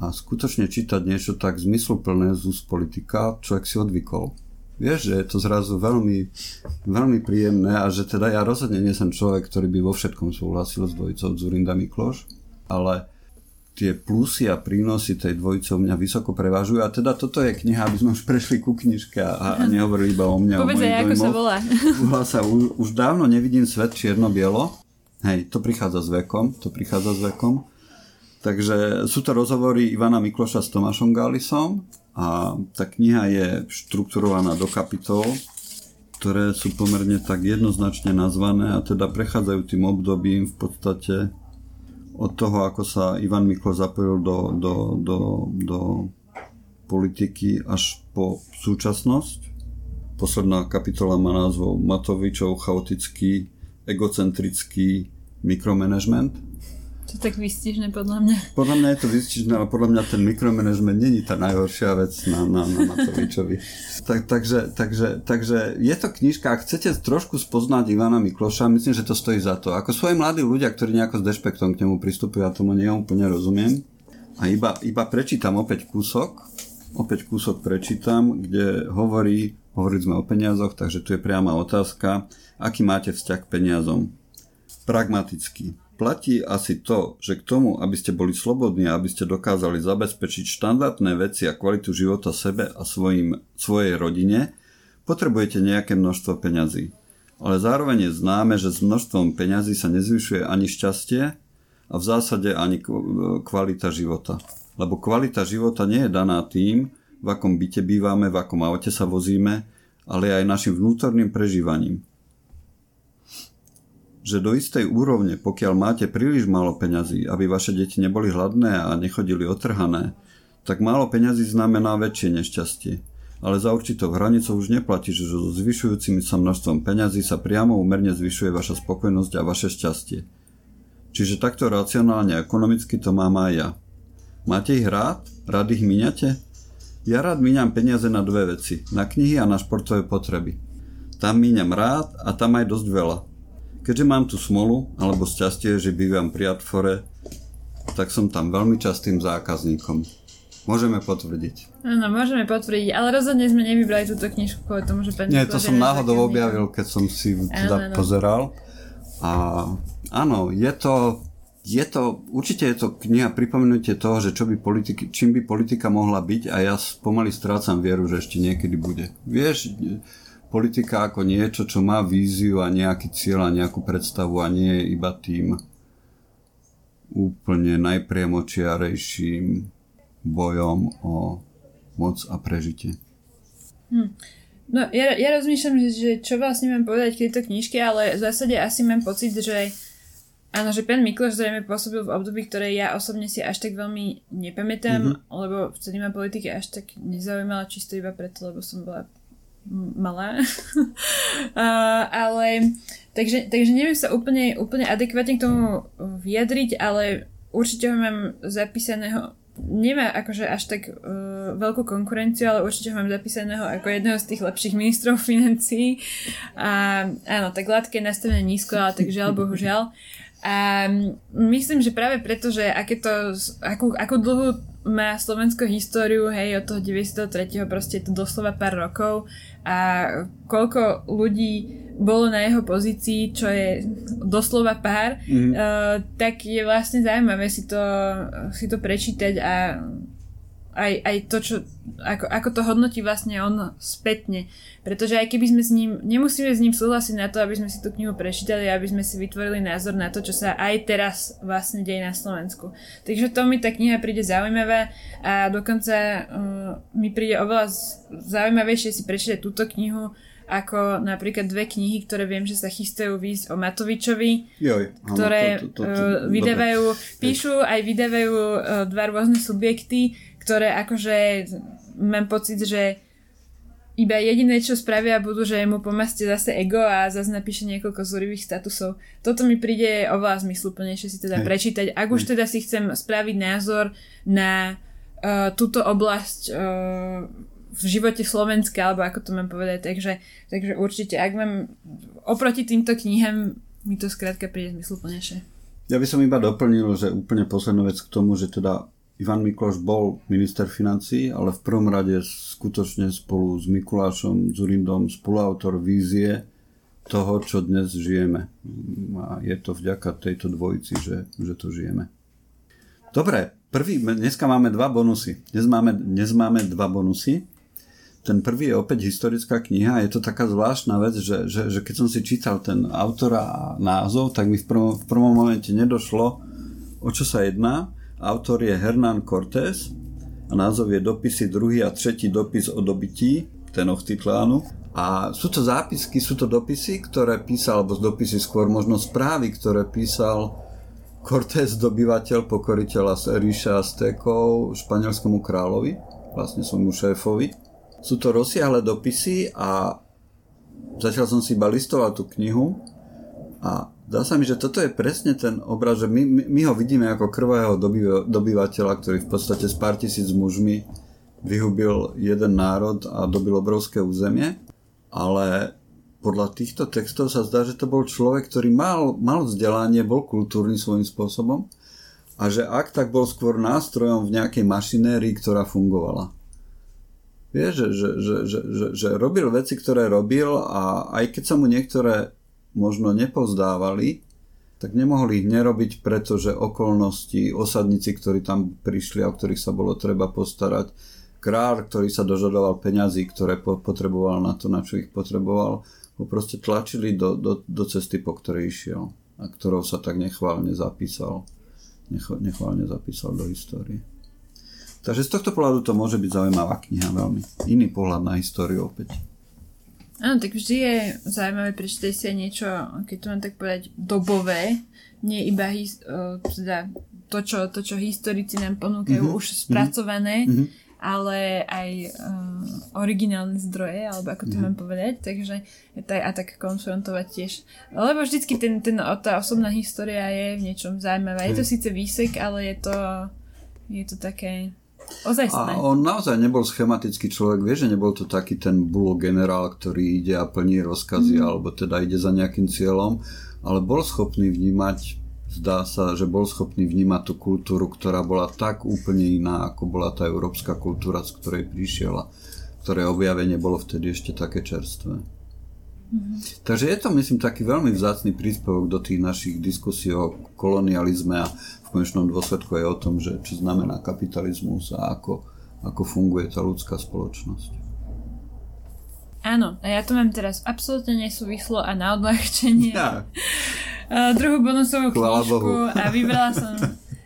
Speaker 1: a skutočne čítať niečo tak zmysluplné z úst politika, človek si odvykol. Vieš, že je to zrazu veľmi, veľmi príjemné a že teda ja rozhodne nie som človek, ktorý by vo všetkom súhlasil s dvojicou Zurinda Mikloš, ale tie plusy a prínosy tej dvojice mňa vysoko prevažujú a teda toto je kniha, aby sme už prešli ku knižke a, a nehovorili iba o mňa.
Speaker 2: Povedz aj, ako sa volá.
Speaker 1: sa, už, už dávno nevidím svet čierno-bielo. Hej, to prichádza s vekom, to prichádza s vekom. Takže sú to rozhovory Ivana Mikloša s Tomášom Gálisom a tá kniha je štrukturovaná do kapitol, ktoré sú pomerne tak jednoznačne nazvané a teda prechádzajú tým obdobím v podstate od toho, ako sa Ivan Miklo zapojil do, do, do, do politiky až po súčasnosť. Posledná kapitola má názov Matovičov chaotický, egocentrický mikromanagement
Speaker 2: to je tak vystižné podľa mňa.
Speaker 1: Podľa mňa je to vystižné, ale podľa mňa ten mikromanagement není tá najhoršia vec na, na, na Matovičovi. [laughs] tak, takže, takže, takže je to knižka, ak chcete trošku spoznať Ivana Mikloša, myslím, že to stojí za to. Ako svoji mladí ľudia, ktorí nejako s dešpektom k nemu pristupujú, ja tomu nie úplne rozumiem. A iba, iba prečítam opäť kúsok, opäť kúsok prečítam, kde hovorí, hovorili sme o peniazoch, takže tu je priama otázka, aký máte vzťah k peniazom. Pragmatický Platí asi to, že k tomu, aby ste boli slobodní a aby ste dokázali zabezpečiť štandardné veci a kvalitu života sebe a svojim, svojej rodine, potrebujete nejaké množstvo peňazí. Ale zároveň je známe, že s množstvom peňazí sa nezvyšuje ani šťastie a v zásade ani kvalita života. Lebo kvalita života nie je daná tým, v akom byte bývame, v akom aute sa vozíme, ale aj našim vnútorným prežívaním že do istej úrovne, pokiaľ máte príliš málo peňazí, aby vaše deti neboli hladné a nechodili otrhané, tak málo peňazí znamená väčšie nešťastie. Ale za určitou hranicou už neplatí, že so zvyšujúcimi sa množstvom peňazí sa priamo úmerne zvyšuje vaša spokojnosť a vaše šťastie. Čiže takto racionálne a ekonomicky to mám aj ja. Máte ich rád? Rád ich míňate? Ja rád míňam peniaze na dve veci. Na knihy a na športové potreby. Tam míňam rád a tam aj dosť veľa. Keďže mám tu smolu, alebo šťastie, že bývam pri Atfore, tak som tam veľmi častým zákazníkom. Môžeme potvrdiť.
Speaker 2: Áno, môžeme potvrdiť, ale rozhodne sme nevybrali túto knižku kvôli tomu, že
Speaker 1: Nie, to som náhodou objavil, keď som si teda áno, pozeral. A áno, je to, je to, určite je to kniha pripomenutie toho, že čo by politiky, čím by politika mohla byť a ja pomaly strácam vieru, že ešte niekedy bude. Vieš, politika ako niečo, čo má víziu a nejaký cieľ a nejakú predstavu a nie je iba tým úplne najpriemočiarejším bojom o moc a prežitie.
Speaker 2: Hm. No, ja, ja rozmýšľam, že, že čo vlastne mám povedať k tejto knižke, ale v zásade asi mám pocit, že áno, že pán Mikloš zrejme pôsobil v období, ktoré ja osobne si až tak veľmi nepamätám, mm-hmm. lebo vtedy ma politika až tak nezaujímala čisto iba preto, lebo som bola malá. uh, [laughs] ale takže, takže neviem sa úplne, úplne adekvátne k tomu vyjadriť, ale určite ho mám zapísaného nemá akože až tak uh, veľkú konkurenciu, ale určite ho mám zapísaného ako jedného z tých lepších ministrov [laughs] financí. A áno, tak látka je nastavené nízko, ale tak žiaľ, bohužiaľ. A myslím, že práve preto, že aké to, akú, akú dlhú má Slovensko históriu, hej, od toho 93. proste je to doslova pár rokov a koľko ľudí bolo na jeho pozícii, čo je doslova pár, mm. uh, tak je vlastne zaujímavé si to, si to prečítať a aj, aj to, čo, ako, ako to hodnotí vlastne on spätne. Pretože aj keby sme s ním, nemusíme s ním súhlasiť na to, aby sme si tú knihu prečítali, aby sme si vytvorili názor na to, čo sa aj teraz vlastne deje na Slovensku. Takže to mi tá kniha príde zaujímavá a dokonca uh, mi príde oveľa zaujímavejšie si prečítať túto knihu, ako napríklad dve knihy, ktoré viem, že sa chystajú výsť o Matovičovi,
Speaker 1: Joj,
Speaker 2: ktoré to, to, to, to, uh, vydávajú, dobre. píšu aj vydávajú uh, dva rôzne subjekty, ktoré akože mám pocit, že iba jediné, čo spravia, budú, že mu pomastie zase ego a zase napíše niekoľko zúrivých statusov. Toto mi príde oveľa zmysluplnejšie si teda Hej. prečítať. Ak už teda si chcem spraviť názor na uh, túto oblasť uh, v živote Slovenska, alebo ako to mám povedať. Takže, takže určite, ak mám oproti týmto knihám, mi to skrátka príde zmysluplnejšie.
Speaker 1: Ja by som iba doplnil, že úplne poslednú vec k tomu, že teda Ivan Mikloš bol minister financí, ale v prvom rade skutočne spolu s Mikulášom Zurindom spoluautor vízie toho, čo dnes žijeme. A je to vďaka tejto dvojici, že, že to žijeme. Dobre, prvý, dneska máme dva bonusy. Dnes máme, dnes máme dva bonusy ten prvý je opäť historická kniha. Je to taká zvláštna vec, že, že, že keď som si čítal ten autora a názov, tak mi v prvom, v prvom momente nedošlo, o čo sa jedná. Autor je Hernán Cortés a názov je Dopisy druhý a tretí dopis o dobití Tenochtitlánu. A sú to zápisky, sú to dopisy, ktoré písal, alebo dopisy skôr možno správy, ktoré písal Cortés, dobyvateľ, pokoriteľa ríša Aztékov, španielskému kráľovi, vlastne svojmu šéfovi sú to rozsiahle dopisy a začal som si iba listovať tú knihu a dá sa mi, že toto je presne ten obraz, že my, my, my ho vidíme ako krvého dobyvateľa, ktorý v podstate s pár tisíc mužmi vyhubil jeden národ a dobil obrovské územie, ale podľa týchto textov sa zdá, že to bol človek, ktorý mal, mal vzdelanie, bol kultúrny svojím spôsobom a že ak tak bol skôr nástrojom v nejakej mašinérii, ktorá fungovala. Vieš, že, že, že, že, že, že robil veci, ktoré robil a aj keď sa mu niektoré možno nepozdávali, tak nemohli ich nerobiť, pretože okolnosti, osadníci, ktorí tam prišli a o ktorých sa bolo treba postarať, král, ktorý sa dožadoval peňazí, ktoré potreboval na to, na čo ich potreboval, ho proste tlačili do, do, do cesty, po ktorej išiel a ktorou sa tak nechválne zapísal, nechválne zapísal do histórie. Takže z tohto pohľadu to môže byť zaujímavá kniha veľmi. Iný pohľad na históriu opäť.
Speaker 2: Áno, tak vždy je zaujímavé prečítať si aj niečo, keď to mám tak povedať, dobové, nie iba his, teda to, čo, to, čo historici nám ponúkajú mm-hmm. už spracované, mm-hmm. ale aj uh, originálne zdroje, alebo ako to mm-hmm. mám povedať, takže taj, a tak konfrontovať tiež. Lebo vždycky ten, ten, tá osobná história je v niečom zaujímavá. Je to síce výsek, ale je to, je to také ozajstné.
Speaker 1: A on naozaj nebol schematický človek, vie, že nebol to taký ten bulo generál, ktorý ide a plní rozkazy, mm. alebo teda ide za nejakým cieľom, ale bol schopný vnímať zdá sa, že bol schopný vnímať tú kultúru, ktorá bola tak úplne iná, ako bola tá európska kultúra, z ktorej prišiel a ktoré objavenie bolo vtedy ešte také čerstvé. Mm-hmm. Takže je to, myslím, taký veľmi vzácný príspevok do tých našich diskusí o kolonializme a v konečnom dôsledku aj o tom, že čo znamená kapitalizmus a ako, ako funguje tá ľudská spoločnosť.
Speaker 2: Áno, a ja to mám teraz absolútne nesúvislo a na odľahčenie. Ja. [laughs] Uh, druhú bonusovú knižku a vybrala som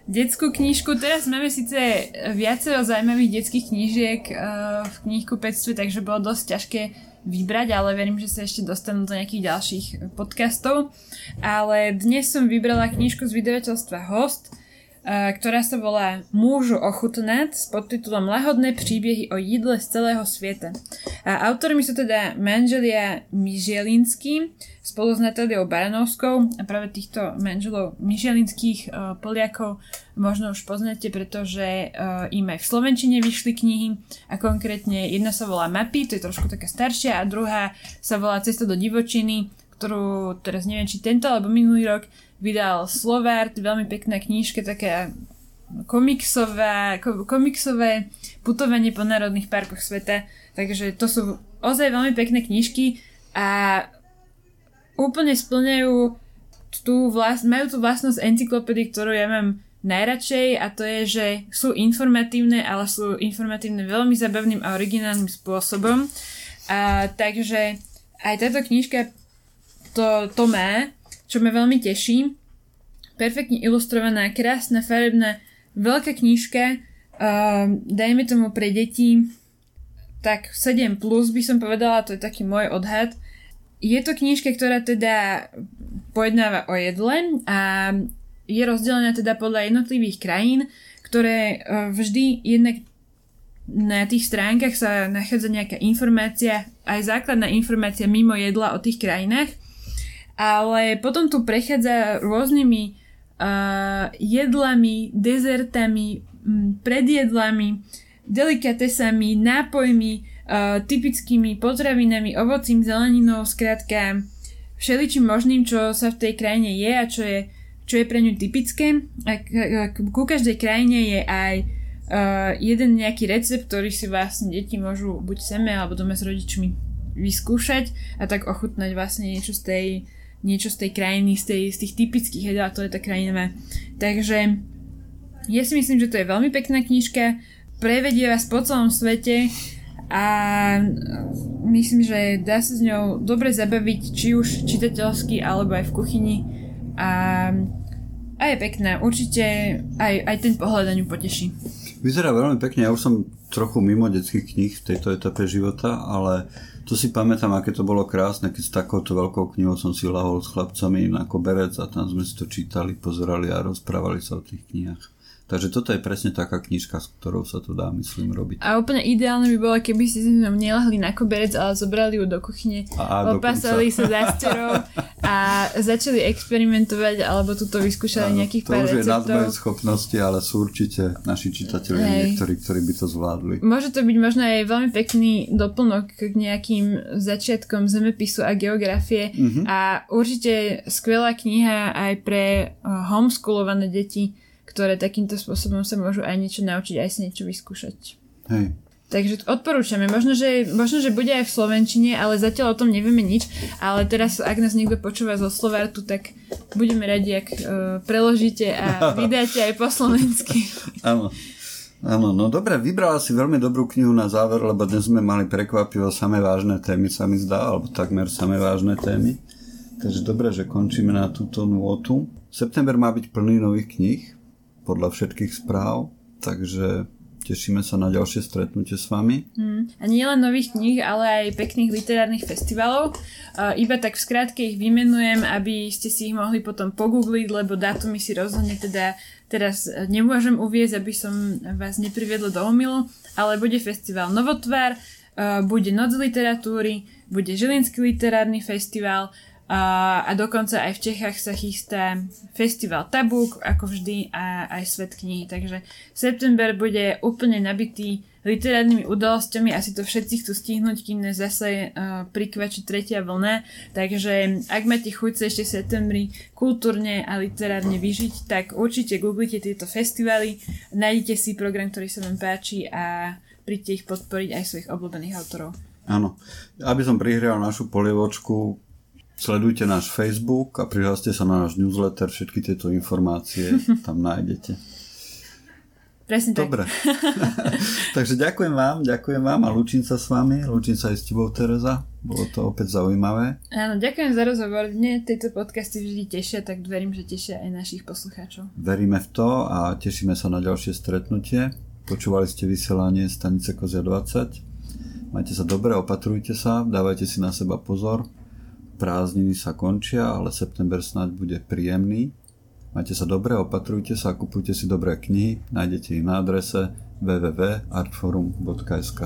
Speaker 2: detskú knižku. Teraz máme síce viacero zaujímavých detských knížiek uh, v knihku pectve, takže bolo dosť ťažké vybrať, ale verím, že sa ešte dostanú do nejakých ďalších podcastov. Ale dnes som vybrala knižku z vydavateľstva Host, ktorá sa volá Môžu ochutnať s podtitulom Lahodné príbehy o jídle z celého sveta. A autormi sú teda manželia Miželinský spolu s Natáliou Baranovskou a práve týchto manželov Miželinských uh, Poliakov možno už poznáte, pretože uh, im aj v Slovenčine vyšli knihy a konkrétne jedna sa volá Mapy, to je trošku taká staršia a druhá sa volá Cesta do divočiny, ktorú teraz neviem, či tento alebo minulý rok vydal Slovart, veľmi pekná knížka, také komiksové, komiksové putovanie po národných parkoch sveta. Takže to sú ozaj veľmi pekné knižky a úplne splňajú tú vlast, majú tú vlastnosť encyklopédy, ktorú ja mám najradšej a to je, že sú informatívne, ale sú informatívne veľmi zabavným a originálnym spôsobom. A, takže aj táto knižka to, to má čo ma veľmi teší. Perfektne ilustrovaná, krásna, farebná, veľká knižka, uh, dajme tomu pre deti tak 7 plus by som povedala, to je taký môj odhad. Je to knižka, ktorá teda pojednáva o jedle a je rozdelená teda podľa jednotlivých krajín, ktoré uh, vždy jednak na tých stránkach sa nachádza nejaká informácia, aj základná informácia mimo jedla o tých krajinách ale potom tu prechádza rôznymi uh, jedlami, dezertami, m, predjedlami, delikatesami, nápojmi, uh, typickými potravinami, ovocím, zeleninou, skrátka všeličím možným, čo sa v tej krajine je a čo je, čo je pre ňu typické. A ku každej krajine je aj uh, jeden nejaký recept, ktorý si vlastne deti môžu buď seme alebo doma s rodičmi vyskúšať a tak ochutnať vlastne niečo z tej niečo z tej krajiny, z, tej, z tých typických jedál, ktoré tá krajina má. Takže ja si myslím, že to je veľmi pekná knižka, prevedie vás po celom svete a myslím, že dá sa s ňou dobre zabaviť, či už čitateľsky, alebo aj v kuchyni a, a je pekná. Určite aj, aj ten pohľad na ňu poteší.
Speaker 1: Vyzerá veľmi pekne, ja už som trochu mimo detských kníh v tejto etape života, ale to si pamätám, aké to bolo krásne, keď s takouto veľkou knihou som si lahol s chlapcami na koberec a tam sme si to čítali, pozerali a rozprávali sa o tých knihách. Takže toto je presne taká knižka, s ktorou sa to dá, myslím, robiť.
Speaker 2: A úplne ideálne by bolo, keby si si nelahli na koberec, ale zobrali ju do kuchyne, opasali sa za a začali experimentovať, alebo tuto vyskúšali Áno, nejakých pár
Speaker 1: receptov. To už je nad moje schopnosti, ale sú určite naši čitatelia niektorí, ktorí by to zvládli.
Speaker 2: Môže to byť možno aj veľmi pekný doplnok k nejakým začiatkom zemepisu a geografie mm-hmm. a určite skvelá kniha aj pre eh, homeschoolované deti, ktoré takýmto spôsobom sa môžu aj niečo naučiť, aj si niečo vyskúšať.
Speaker 1: Hej.
Speaker 2: Takže odporúčame. Možno že, možno, že bude aj v Slovenčine, ale zatiaľ o tom nevieme nič. Ale teraz, ak nás niekto počúva zo Slovartu, tak budeme radi, ak uh, preložíte a [laughs] vydáte aj po slovensky. [laughs]
Speaker 1: Áno. Áno, no dobre, vybrala si veľmi dobrú knihu na záver, lebo dnes sme mali prekvapivo samé vážne témy, sa mi zdá, alebo takmer samé vážne témy. Takže dobre, že končíme na túto nôtu. September má byť plný nových kníh, podľa všetkých správ, takže tešíme sa na ďalšie stretnutie s vami.
Speaker 2: Hmm. A nie nových kníh, ale aj pekných literárnych festivalov. Uh, iba tak v skrátke ich vymenujem, aby ste si ich mohli potom pogoogliť, lebo dátumy si rozhodne teda teraz nemôžem uviezť, aby som vás nepriviedla do omilu, ale bude festival Novotvar, uh, bude Noc literatúry, bude Žilinský literárny festival, A, dokonca aj v Čechách sa chystá festival Tabuk, ako vždy, a aj Svet knihy. Takže september bude úplne nabitý literárnymi udalosťami, asi to všetci chcú stihnúť, kým ne zase uh, prikvačí tretia vlna. Takže ak máte chuť sa ešte v septembri kultúrne a literárne vyžiť, tak určite googlite tieto festivaly, nájdete si program, ktorý sa vám páči a príďte ich podporiť aj svojich obľúbených autorov.
Speaker 1: Áno. Aby som prihrial našu polievočku, Sledujte náš Facebook a prihláste sa na náš newsletter, všetky tieto informácie [laughs] tam nájdete.
Speaker 2: Presne tak.
Speaker 1: Dobre. [laughs] [laughs] Takže ďakujem vám, ďakujem vám a lúčim sa s vami, lúčim sa aj s tebou, Tereza. Bolo to opäť zaujímavé.
Speaker 2: Áno, ďakujem za rozhovor. Mne tieto podcasty vždy tešia, tak verím, že tešia aj našich poslucháčov.
Speaker 1: Veríme v to a tešíme sa na ďalšie stretnutie. Počúvali ste vysielanie stanice Kozia 20. Majte sa dobre, opatrujte sa, dávajte si na seba pozor prázdniny sa končia, ale september snáď bude príjemný. Majte sa dobre, opatrujte sa, kupujte si dobré knihy, nájdete ich na adrese www.artforum.sk.